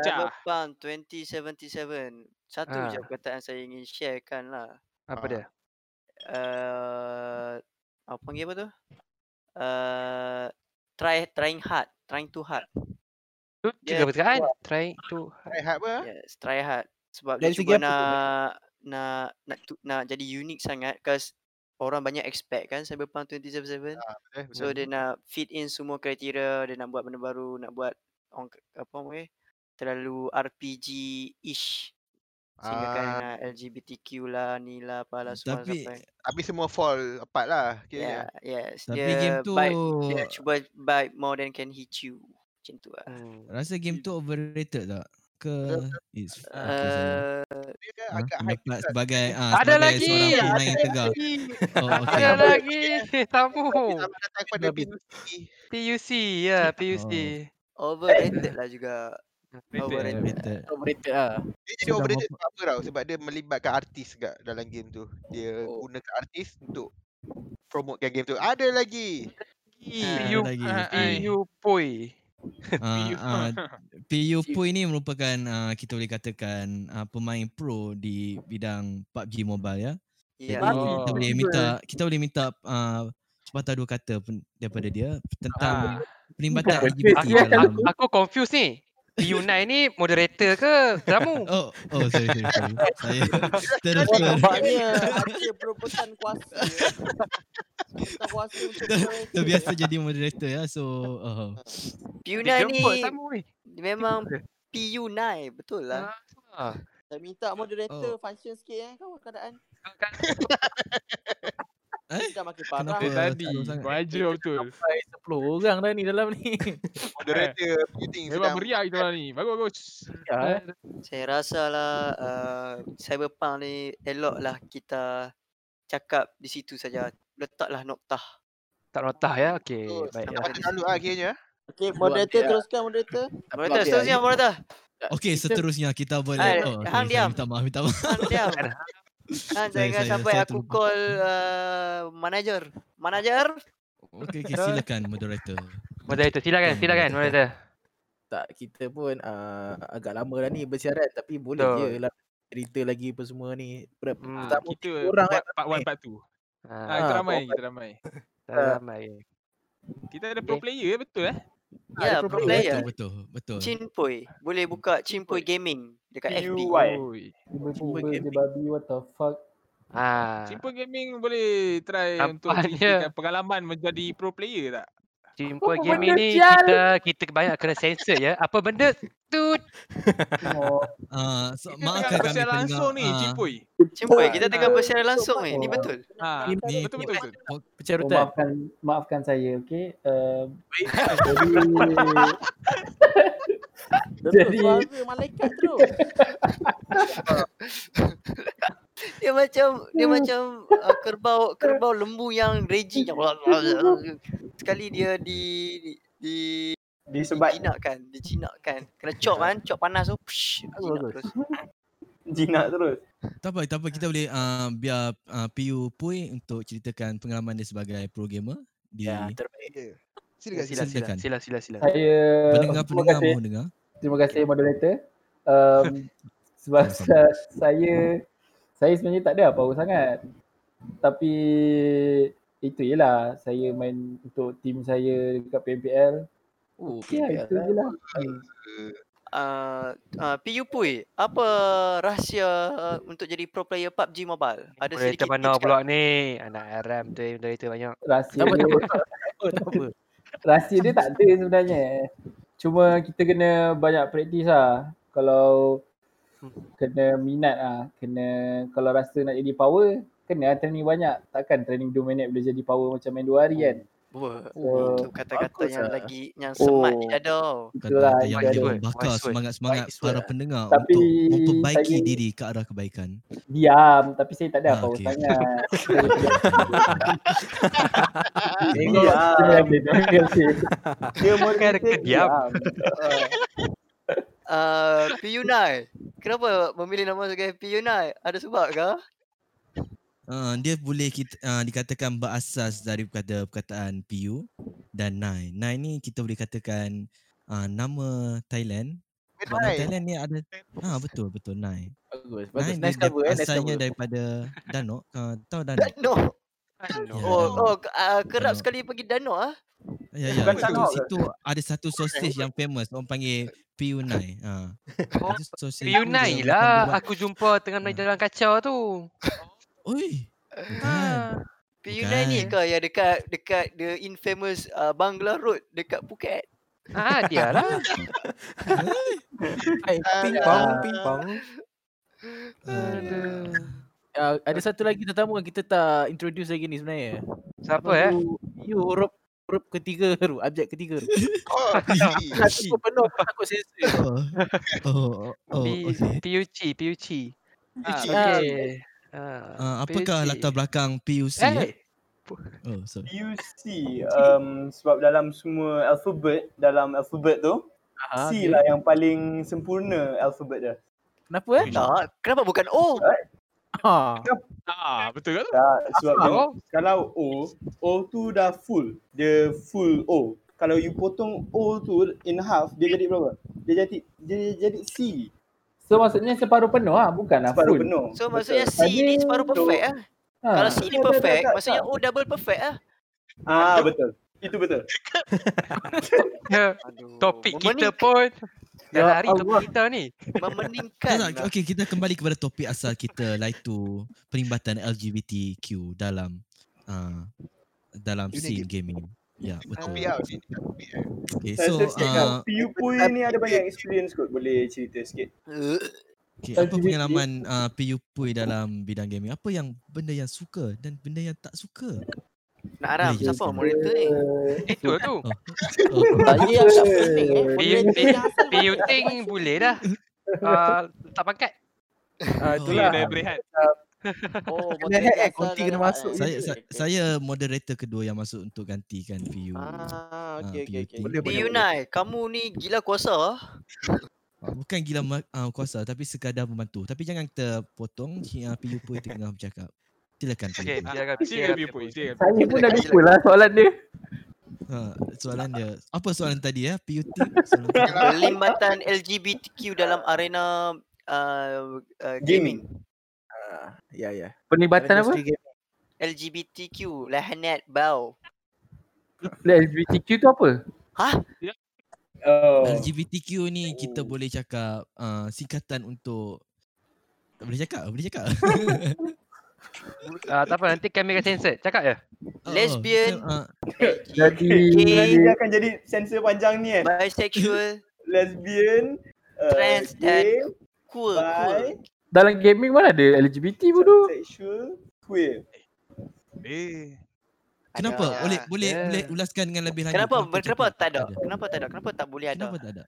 Cyberpunk 2077. Satu Ah. je perkataan saya ingin sharekan lah. Apa Ah. dia? Uh, apa panggil apa tu? Uh, try trying hard, trying too hard. Tu Dia tiga perkataan. Try to Try hard apa? Yes, try hard. Sebab Dari dia cuba apa nak nak nak tu, nak jadi unik sangat cause orang banyak expect kan Cyberpunk 2077. Ah, betul, So betul. dia nak fit in semua kriteria, dia nak buat benda baru, nak buat orang k- apa okay, terlalu RPG-ish. Sehingga kan Ah. LGBTQ lah, ni lah, apalah semua Tapi sampai. Tapi semua fall apart lah kiranya. Yeah, yes. tapi dia game tu bite, dia cuba bite more than can hit you. Macam tu lah. Hmm. rasa game tu overrated tak? Ke it's okay saja. Uh, Dia kan Ha? agak sebagai ah Ada sebagai lagi. seorang Ada pemain tegar. Oh okey. Ada lagi tamu. Sama datang kepada Habis. PUC. PUC ya, PUC. overrated lah juga. Rated. Overrated. Overrated. Overrated lah. Dia jadi overrated sebab apa tau? Sebab dia melibatkan artis juga dalam game tu. Dia Oh. gunakan artis untuk promotekan game tu. Ada lagi. PU Ada lagi. Ah, ai. PU Poi. Ah, PU. ah, PU Pui ni merupakan ah, kita boleh katakan ah, pemain pro di bidang PUBG Mobile ya. Ya. Jadi Oh. kita boleh minta kita boleh minta uh, sepatah dua kata daripada dia tentang Ah. pelibatan Aku, LGBT aku, dalam aku confused ni. PU9 ni moderator ke tamu? Oh, oh sorry sorry sorry. Saya terus ter, nampaknya ada perebutan kuasa. Perebutan kuasa untuk terbiasa jadi moderator ya. So uh, Puna ni memang PU9 betul lah. Ah. Saya minta moderator function sikit eh kau keadaan. Eh Dah makin Kenapa? parah. Dari tadi. Kau ajar betul. Sampai 10 orang dah ni dalam ni. Moderator meeting Memang sedang meriah kita orang ni. Bagus bagus. ya, eh. Saya rasa lah uh, Cyberpunk ni eloklah kita cakap di situ saja. Letaklah noktah. tak notah ya. Okey, Betul. baik. Sampai Ada lalu lah kiranya. Okey, moderator teruskan moderator. Moderator seterusnya moderator. okey seterusnya kita boleh Eh, oh, hang diam. minta maaf minta maaf. Han diam. Saya- jangan saya- sampai saya aku terlupa. call uh, manager. Manager? Okey okey silakan moderator. Moderator silakan, silakan moderator. Tak, kita pun uh, agak lama dah ni bersiaran tapi boleh Betul. je lah cerita lagi apa semua ni. Per- Hmm, Pertama Kita orang buat part dalam 1 ni. part 2. Ha, Ah, kita Ah, ramai, kita ramai. dah ramai. Kita ada pro player betul eh? Ya, pro pro player. player. Betul betul betul. Chinpoy. Boleh buka Chinpoy Gaming dekat FB. Tiba-tiba gaming. je babi what the fuck. Ah. Simple Gaming boleh try untuk ceritakan pengalaman menjadi pro player tak? Simple Apa gaming ni kita kita banyak kena sensor ya. Apa benda tu? Oh, Ah so, Kita maafkan tengah bersiar langsung ni, ah, kita tengah Ah. bersiaran langsung ni. Ni Oh. betul. Ha, Ni betul betul betul. oh, Pencarutan. maafkan maafkan saya, okey. Jadi Betul Jadi- suara malaikat terus. Dia macam dia macam uh, kerbau kerbau lembu yang raging sekali dia di di, di disebat dijinakkan, dijinakkan. Kena chop kan, chop panas tu. Psh, jinak terus. jinak terus. Tak apa, tak apa. Kita boleh uh, biar uh, PU Pui untuk ceritakan pengalaman dia sebagai pro gamer di Ya, terbaik. Silakan Sila sila Silakan. sila sila sila. Saya terima kasih. mahu dengar. Terima kasih moderator. Um, sebab saya saya sebenarnya tak ada apa-apa sangat. Tapi itu je lah. Saya main untuk tim saya dekat PMPL. Oh, Ya, PPL itu lah. je lah. Uh, uh, PU Pui, apa rahsia uh, untuk jadi pro player PUBG Mobile? Ada Moderator sedikit mana pula ni? Anak Aram tu moderator banyak. Rahsia Tak apa, tak apa. Rahsia dia tak ada sebenarnya. Cuma kita kena banyak praktis lah. Kalau kena minat ah, kena kalau rasa nak jadi power, kena lah training banyak. Takkan training 2 minit boleh jadi power macam main 2 hari kan. Wah, So, itu kata-kata yang lah. lagi yang semat Oh. di dada. itulah Kata-kata yang ada. boleh membakar semangat-semangat para word. pendengar Tapi untuk memperbaiki saya- diri ke arah kebaikan. Diam, tapi saya tak ada Ah, power okey. sangat. Tengok ah, kasih. dia Kan motivate ke diam. Uh, Piyunai. Kenapa memilih nama sebagai Piyunai? Ada sebab ke? Uh, dia boleh kita, uh, dikatakan berasas dari kata perkataan PU dan Nai. Nai ni kita boleh katakan uh, nama Thailand. Nama Nai. Thailand ni ada ah betul betul Nai. Bagus. Nai Bagus. Nice dia cover eh. Nice asalnya cover. daripada Danok. Uh, tahu Danok? Dano. Ya, Oh, Danok. oh uh, kerap Danok. sekali pergi Dano ah. Ya ya. Bukan ke? situ ada satu sosis yang famous orang panggil PU Nai. Ha. Oh, Reunite dia macam dia lah. Aku jumpa tengah main dalam kacau tu. Oi. Bukan. Ha. Piyunai ni ke yang dekat dekat the infamous uh, Bangla Road dekat Phuket? Ah, dia lah. Hai, Ping Ping pong, ping pong. Aduh. Uh, ada satu lagi tetamu yang kita tak introduce lagi ni sebenarnya. Siapa Apa eh? You huruf huruf ketiga tu, abjad ketiga tu. Oh. Hati pun penuh aku takut sensor. Oh. Oh, oh, P- okay. PUC, PUC. Ah, Okay. Ah, Uh, apakah PUC. latar belakang PUC? Eh? Eh, Oh, sorry. PUC um, sebab dalam semua alfabet dalam alfabet tu Ah, C okay. lah yang paling sempurna alfabet dia. Kenapa eh? Tak, kenapa bukan O? Ha. Ah, betul kan? Tak, sebab Ah. tengok kalau O, O tu dah full. Dia full O. Kalau you potong O tu in half, dia jadi berapa? Dia jadi dia jadi C. So maksudnya separuh penuh ah, bukanlah Separuh full. penuh. So maksudnya C ni Tadi separuh untuk- perfect ah. Ha. Kalau C ni perfect, tak, tak, maksudnya tak. O double perfect ah. Ah, betul. Itu betul. Aduh. topik kita pun dah Ya lari topik kita ni. memeningkan. Tak, Okey, kita kembali kepada topik asal kita iaitu perlimbatan LGBTQ dalam uh, dalam Dunia scene gaming. Ya, betul. Topik lah ni. Topik eh. Okay, so uh, Pui ni ada banyak experience kot. Boleh cerita sikit. okay, apa pengalaman uh, PU Pui dalam bidang gaming? Apa yang benda yang suka dan benda yang tak suka? Nak Aram, Boleh siapa moderator ni? Itu tu. Oh, oh, Tanya agak pening eh. PU ting boleh dah. Ah, tak pangkat. Ah, Oh, itulah. Kena berehat. Oh, eh, konti kena masuk. saya, saya saya moderator kedua yang masuk untuk gantikan PU. Ah, Ah, okey okey okey. Boleh, Yunai, kamu ni gila kuasa ah. Ah, Bukan gila uh, kuasa tapi sekadar membantu. Tapi jangan kita potong uh, PU Pui tengah bercakap. Silakan PU Okey, Pui. silakan. Biu Pui, silakan. Saya pun dah lupa lah soalan dia. Ha, soalan dia. Apa soalan tadi ya? PUT? Tadi. Pelibatan LGBTQ dalam arena uh, uh, gaming. Ah, ya ya. Penlibatan apa? LGBTQ, lahanat bau. LGBTQ tu apa? Hah? Oh. LGBTQ ni kita boleh cakap uh, singkatan untuk tak boleh cakap, boleh cakap. Ah, tak apa nanti kamera sensor. Cakap je. Oh, Lesbian. uh, Jadi Nanti dia akan jadi sensor panjang ni kan. bisexual, Lesbian, uh, trans gay, dan queer, queer. Dalam gaming mana ada LGBT bodoh? sexual, queer. Eh. kenapa? Ada. Boleh boleh Ya. boleh ulaskan dengan lebih lanjut. Kenapa? Kenapa, kenapa tak ada? Kenapa tak ada? Kenapa tak boleh ada? Kenapa tak ada?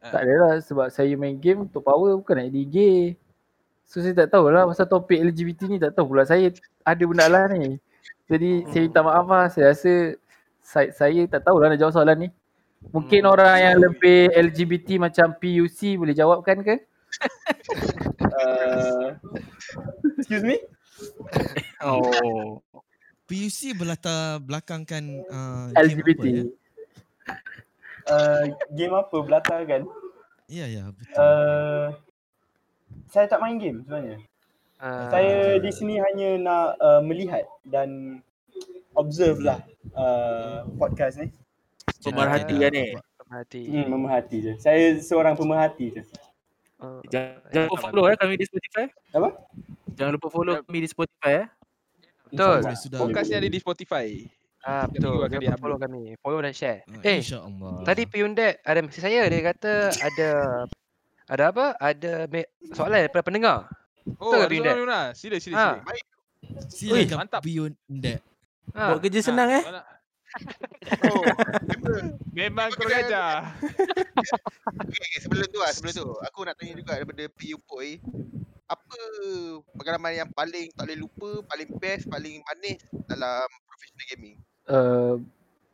Tak ada lah sebab saya main game untuk power bukan nak jadi gay. So saya tak tahulah pasal topik LGBT ni tak tahu pula saya ada benda lah ni. Jadi saya minta maaf lah saya rasa saya, saya tak tahulah nak jawab soalan ni. Mungkin Hmm. orang yang lebih LGBT macam PUC boleh jawabkan ke? Uh, excuse me? Oh. PUC berlatar belakangkan uh, LGBT. Game apa, ya? Uh, game apa belakang kan? ya ya betul. Uh, saya tak main game sebenarnya. Ah, Saya di sini hanya nak uh, melihat dan observe lah uh, podcast ni. Pemerhati kan ni. Pemerhati. Hmm, memerhati je. Saya seorang pemerhati je. Ah, Jangan, jangan lupa follow eh kami di Spotify. Apa? Jangan lupa follow kami di Spotify eh. Betul. Podcast ni ada di Spotify. Ah, betul. akan Jangan di-upload. follow kami. Follow dan share. Uh, Eh, InsyaAllah. Tadi Piyundek ada mesej saya dia kata ada Ada apa? Ada soalan daripada pendengar. Oh, Betul ada soalan Luna. Sila, sila, Ha. sila. Silakan mantap. Pion Dek. Ha. Buat kerja senang eh. Oh, Memang kurang ajar. okay, sebelum tu lah, sebelum tu. Aku nak tanya juga daripada PU Poi. Apa pengalaman yang paling tak boleh lupa, paling best, paling manis dalam professional gaming? Uh,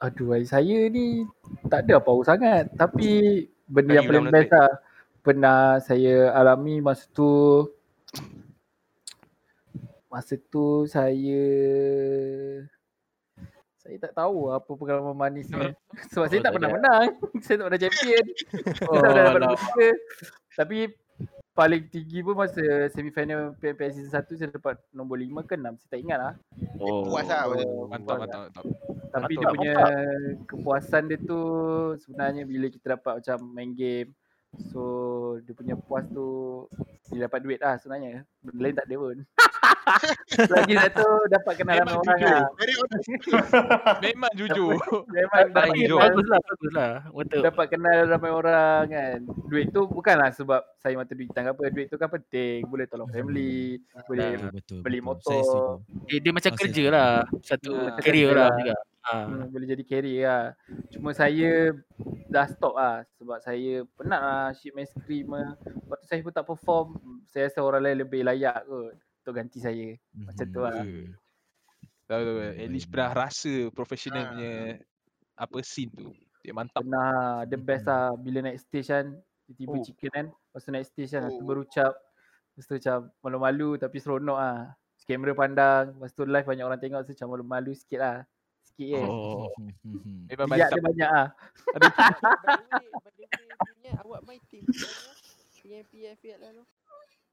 aduh, saya ni tak ada apa-apa sangat. Tapi benda Bagi yang paling best lah. Pernah saya alami masa tu Masa tu saya saya tak tahu apa pengalaman manis ni. Sebab saya Oh, tak tak pernah ada. menang. saya tak pernah champion. Oh, saya tak pernah dapat tiga. Tapi paling tinggi pun masa semifinal PMPS season 1 saya dapat nombor 5 ke 6. Saya tak ingat lah. Oh. Puas lah. Oh, Mantap, mantap, mantap. tapi dia Mantap, punya kepuasan dia tu sebenarnya bila kita dapat macam main game. So dia punya puas tu bila dapat duit lah sebenarnya. Benda lain tak ada pun. Lagi satu dapat kenal ramai Memang orang jujur. lah. Very honest. Memang jujur. Memang dapat jujur. Bagus lah, bagus lah. Betul. dapat kenal ramai orang kan. Duit tu bukanlah sebab saya mata duit ke apa. Duit tu kan penting. Boleh tolong family. Boleh Betul, betul, beli betul. Saya motor. setuju. Eh, dia macam Oh, kerja saya- lah. Satu Ah, career kerja lah lah. juga. Ha. Hmm, boleh jadi carry lah. Cuma saya dah stop lah sebab saya penat lah ship main scream lah. Lepas tu saya pun tak perform. Saya rasa orang lain lebih layak kot untuk ganti saya. Macam tu lah. Tahu tahu. At least pernah rasa professional Ah. punya apa scene tu. Dia mantap. Pernah lah, the best lah bila naik stage kan. Tiba-tiba Oh. chicken kan. Lepas tu naik stage kan. Lepas tu Oh. berucap. Lepas tu macam malu-malu tapi seronok lah. Kamera pandang. Lepas tu live banyak orang tengok. So macam malu-malu sikit lah. Sikit je. Oh. Mhm. Memang Biak mantap. dia banyak lah. awak main team PMPFL lah tu.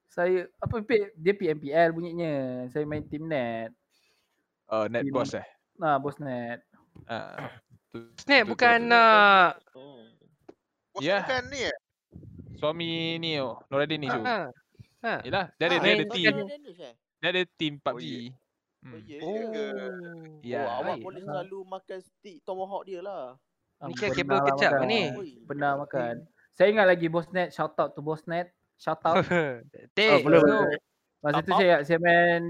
Saya, apa P- dia PMPL bunyinya. Saya main team net. Oh, net Team- boss eh. Nah, bos net. Ah. Tu- bukan nak Oh. Bos Ya. bukan ni eh? suami ni oh, Noradin ni tu. ha. Ha. Yelah, dia ada Ah, dia ada team. eh? Dia ada team Oh, PUBG. Ya. Oh, Hmm. ya Oh. ke? Ya. Oh, awak boleh selalu makan stick tomahawk dia lah. Ah, Ni kira pernah kabel makan. ni. Oi. Pernah makan. Saya ingat lagi Bosnet, shout out to Bosnet. Shout out. Take. Oh, boleh, go. boleh. Masa tu Shout saya saya main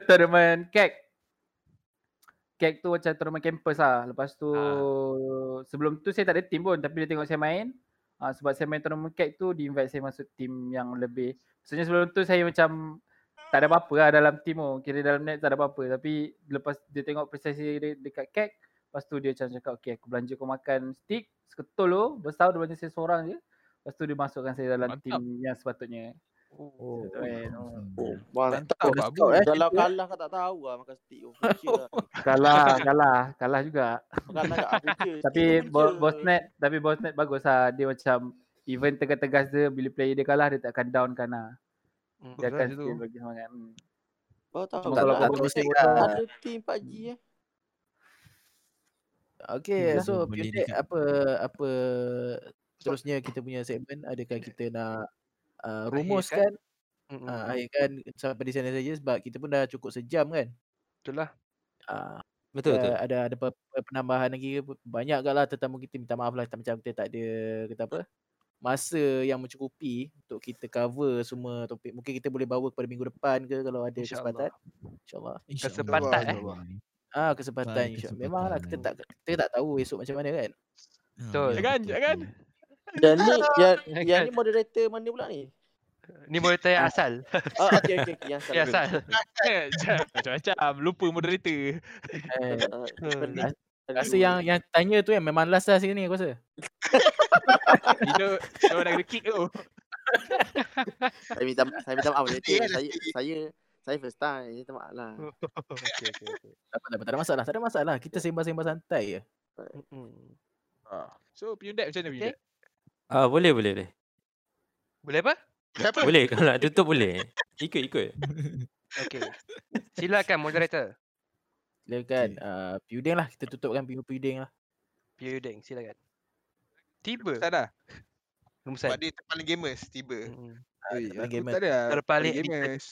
tournament kek. Kek tu macam tournament campus lah. Lepas tu sebelum tu saya tak ada team pun tapi dia tengok saya main. Ah, sebab saya main tournament kek tu di invite saya masuk team yang lebih. Maksudnya sebelum tu saya macam tak ada apa-apa lah dalam team tu. Kira dalam net tak ada apa-apa. Tapi lepas dia tengok prestasi dia dekat kek. Lepas tu dia macam cakap okay aku belanja kau makan stick. Seketul tu. Besar dia belanja saya seorang je. Lepas tu dia masukkan saya dalam Mantap. team yang sepatutnya. Oh. Kan. Oh. Oh, Mantap mantap. Pak scout, Abu. eh. Kalau kalah kau tak tahu lah makan stick tu. Lah. Kalah, kalah, kalah juga. Kalah kat future. Tapi bo- Bosnet, tapi Bosnet bagus lah. Dia macam event tegas-tegas dia bila player dia kalah dia tak akan down kan lah. Hmm. Dia akan Bagus tu. still bagi semangat. Hmm. Kau tahu Cuma Tak kalau tak tahu ada team PUBG eh. Okay, Dah. so dekat- apa apa terusnya kita punya segmen adakah kita nak uh, rumuskan Mm-mm. uh, akhirkan sampai di sana saja sebab kita pun dah cukup sejam kan. Betul lah. Uh, Betul betul. ada ada penambahan lagi ke? banyak gak lah tetamu kita minta maaf lah macam kita tak ada kata apa masa yang mencukupi untuk kita cover semua topik mungkin kita boleh bawa kepada minggu depan ke kalau ada InsyaAllah. kesempatan insyaallah InsyaAllah. Kesempatan, eh? InsyaAllah. ah kesempatan insyaallah memang lah kita tak kita tak tahu esok macam mana kan Ha, Betul. ya, Jangan, betul, jangan. betul. Yang ni, yang, yang ni moderator mana pula ni? Ni moderator yang asal. Ah, okey okey okey yang asal. Eh, Macam-macam. Lupa moderator. eh, Ah, pening. rasa yang yang tanya tu yang memang last lah sini aku rasa Itu orang dah kena kick tu. Saya minta saya minta maaf Saya nanti. saya saya first time. Saya minta maaf lah. Okey okey okey. tak apa, tak apa tak ada masalah tak ada masalah kita sembang-sembang santai je. Ah. So, Pyundek macam mana Okay. Pyundek? Ah boleh boleh boleh. Boleh apa? Kenapa? Boleh kalau nak tutup boleh. Ikut ikut. Okey. Silakan moderator. silakan uh, Puding lah kita tutupkan Piu Puding lah Pyuding silakan. Tiba Tak dah. rumusan. Sebab dia terpaling gamers tiba. Mm-mm. Oi, terpaling aku gamer. tak ada lah. Terpaling gamers.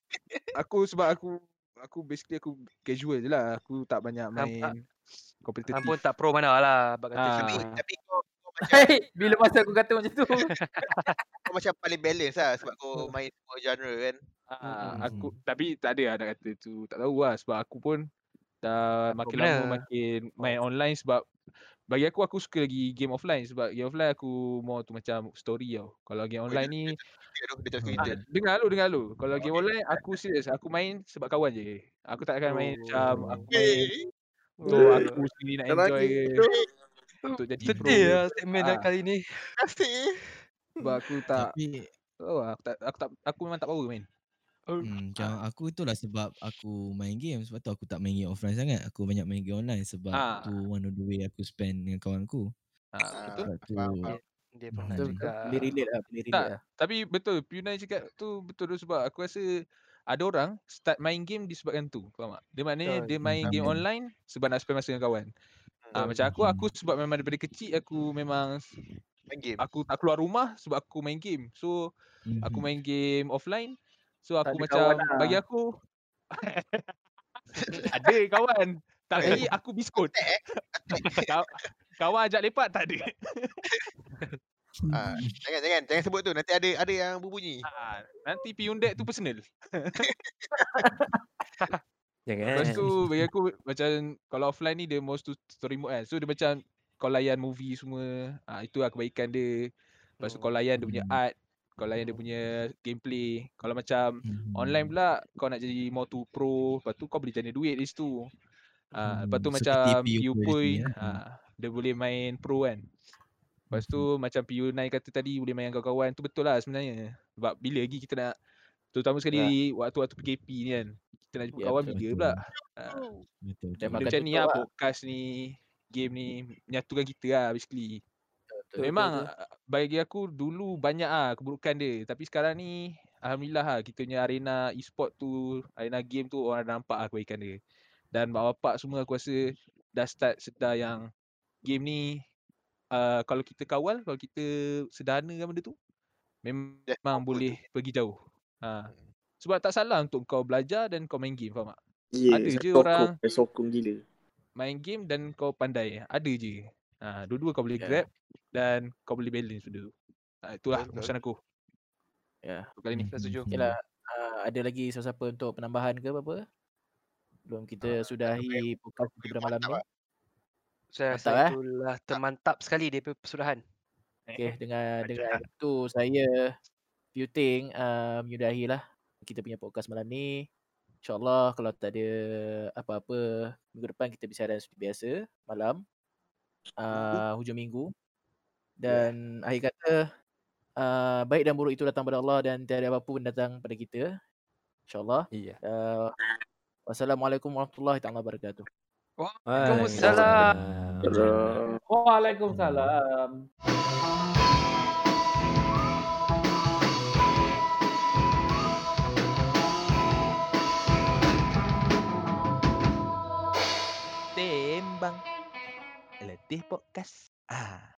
aku sebab aku aku basically aku casual je lah. Aku tak banyak Nampak? main kompetitif. Ampun tak pro mana lah bab kata Ah. Tapi tapi kau kau macam bila masa aku kata macam tu. kau macam paling balance lah sebab kau main semua genre kan. Ah, Mm-mm. aku tapi tak ada lah nak kata tu. Tak tahu lah sebab aku pun dah makin lama makin main online sebab bagi aku aku suka lagi game offline sebab game offline aku more tu macam story tau. Kalau game online ni Dia dia kita. dengar lu dengar lu. Kalau game online aku serius aku main sebab kawan je. Aku tak akan main macam aku main untuk aku sendiri nak enjoy ke. tu. Untuk jadi pro Sedih lah segmen Ah. kali ni. Kasih. Sebab aku tak lah, aku tak aku tak aku memang tak power main. Hmm, macam aku itulah sebab aku main game sebab tu aku tak main game offline sangat. Aku banyak main game online sebab Ah. tu one of the way aku spend dengan kawan aku. Ah, betul. Sebab tu faham, faham. Dia pernah Hmm. Betul. Boleh relate lah, boleh relate Tak, lah. tapi betul Punai cakap tu betul tu sebab aku rasa ada orang start main game disebabkan tu. Faham tak? Dia maknanya Betul. dia main game online sebab nak spend masa dengan kawan. Ah Betul. macam aku aku sebab memang daripada kecil aku memang Main game. aku tak keluar rumah sebab aku main game. So aku Mhm. main game offline. So Tak aku ada macam lah. bagi aku ada kawan. Tapi aku biskut. Kaw- kawan ajak lepak tak ada. Ah, jangan jangan jangan sebut tu nanti ada ada yang berbunyi. Ah, nanti piundek tu personal. Jangan. Lepas tu bagi aku macam kalau offline ni dia most to story mode kan. So dia macam kau layan movie semua. Ah itu lah kebaikan dia. Lepas tu kau layan dia punya Hmm. art, kau layan dia punya gameplay. Kalau macam Mhm. online pula kau nak jadi more to pro, lepas tu kau boleh jana duit di situ. Ah lepas tu Hmm, macam seperti PU PewPoy di sini, ya. ah dia boleh main pro kan. Lepas tu macam PU9 kata tadi boleh main kawan-kawan tu betul lah sebenarnya. Sebab bila lagi kita nak terutama sekali waktu-waktu PKP ni kan. Kita nak jumpa Ya, kawan betul. bila Betul. pula. Ah, Betul. Betul. macam ni lah lah. podcast ni, game ni menyatukan kita lah basically. Betul, Memang betul. ah, bagi aku dulu banyak ah keburukan dia. Tapi sekarang ni alhamdulillah lah kita punya arena e-sport tu, arena game tu orang dah nampak lah kebaikan dia. Dan mak bapak semua aku rasa dah start sedar yang game ni uh, kalau kita kawal, kalau kita sederhanakan benda tu memang boleh pergi jauh. Ha. Sebab tak salah untuk kau belajar dan kau main game, faham tak? Ya, Ada je orang sokong, saya sokong gila. main game dan kau pandai. Ada je. Ha, dua-dua kau boleh Ya. grab dan kau boleh balance benda tu. Ha, itulah Betul, keputusan aku Ya. untuk kali ni. Saya setuju. Yalah, uh, ada lagi siapa-siapa untuk penambahan ke apa-apa? Belum kita sudahi podcast kita pada malam ni. Saya Mantap, rasa eh? itulah termantap sekali dia persudahan. Okey, dengan dengan itu saya Puting uh, menyudahi lah kita punya podcast malam ni. InsyaAllah kalau tak ada apa-apa minggu depan kita bersiaran seperti biasa malam uh, hujung minggu. Dan akhir kata uh, baik dan buruk itu datang pada Allah dan tiada apa pun datang pada kita. InsyaAllah. Iya. Uh, wassalamualaikum warahmatullahi taala wabarakatuh. Waalaikumsalam. Waalaikumsalam. Tembang Letih podcast. Ah.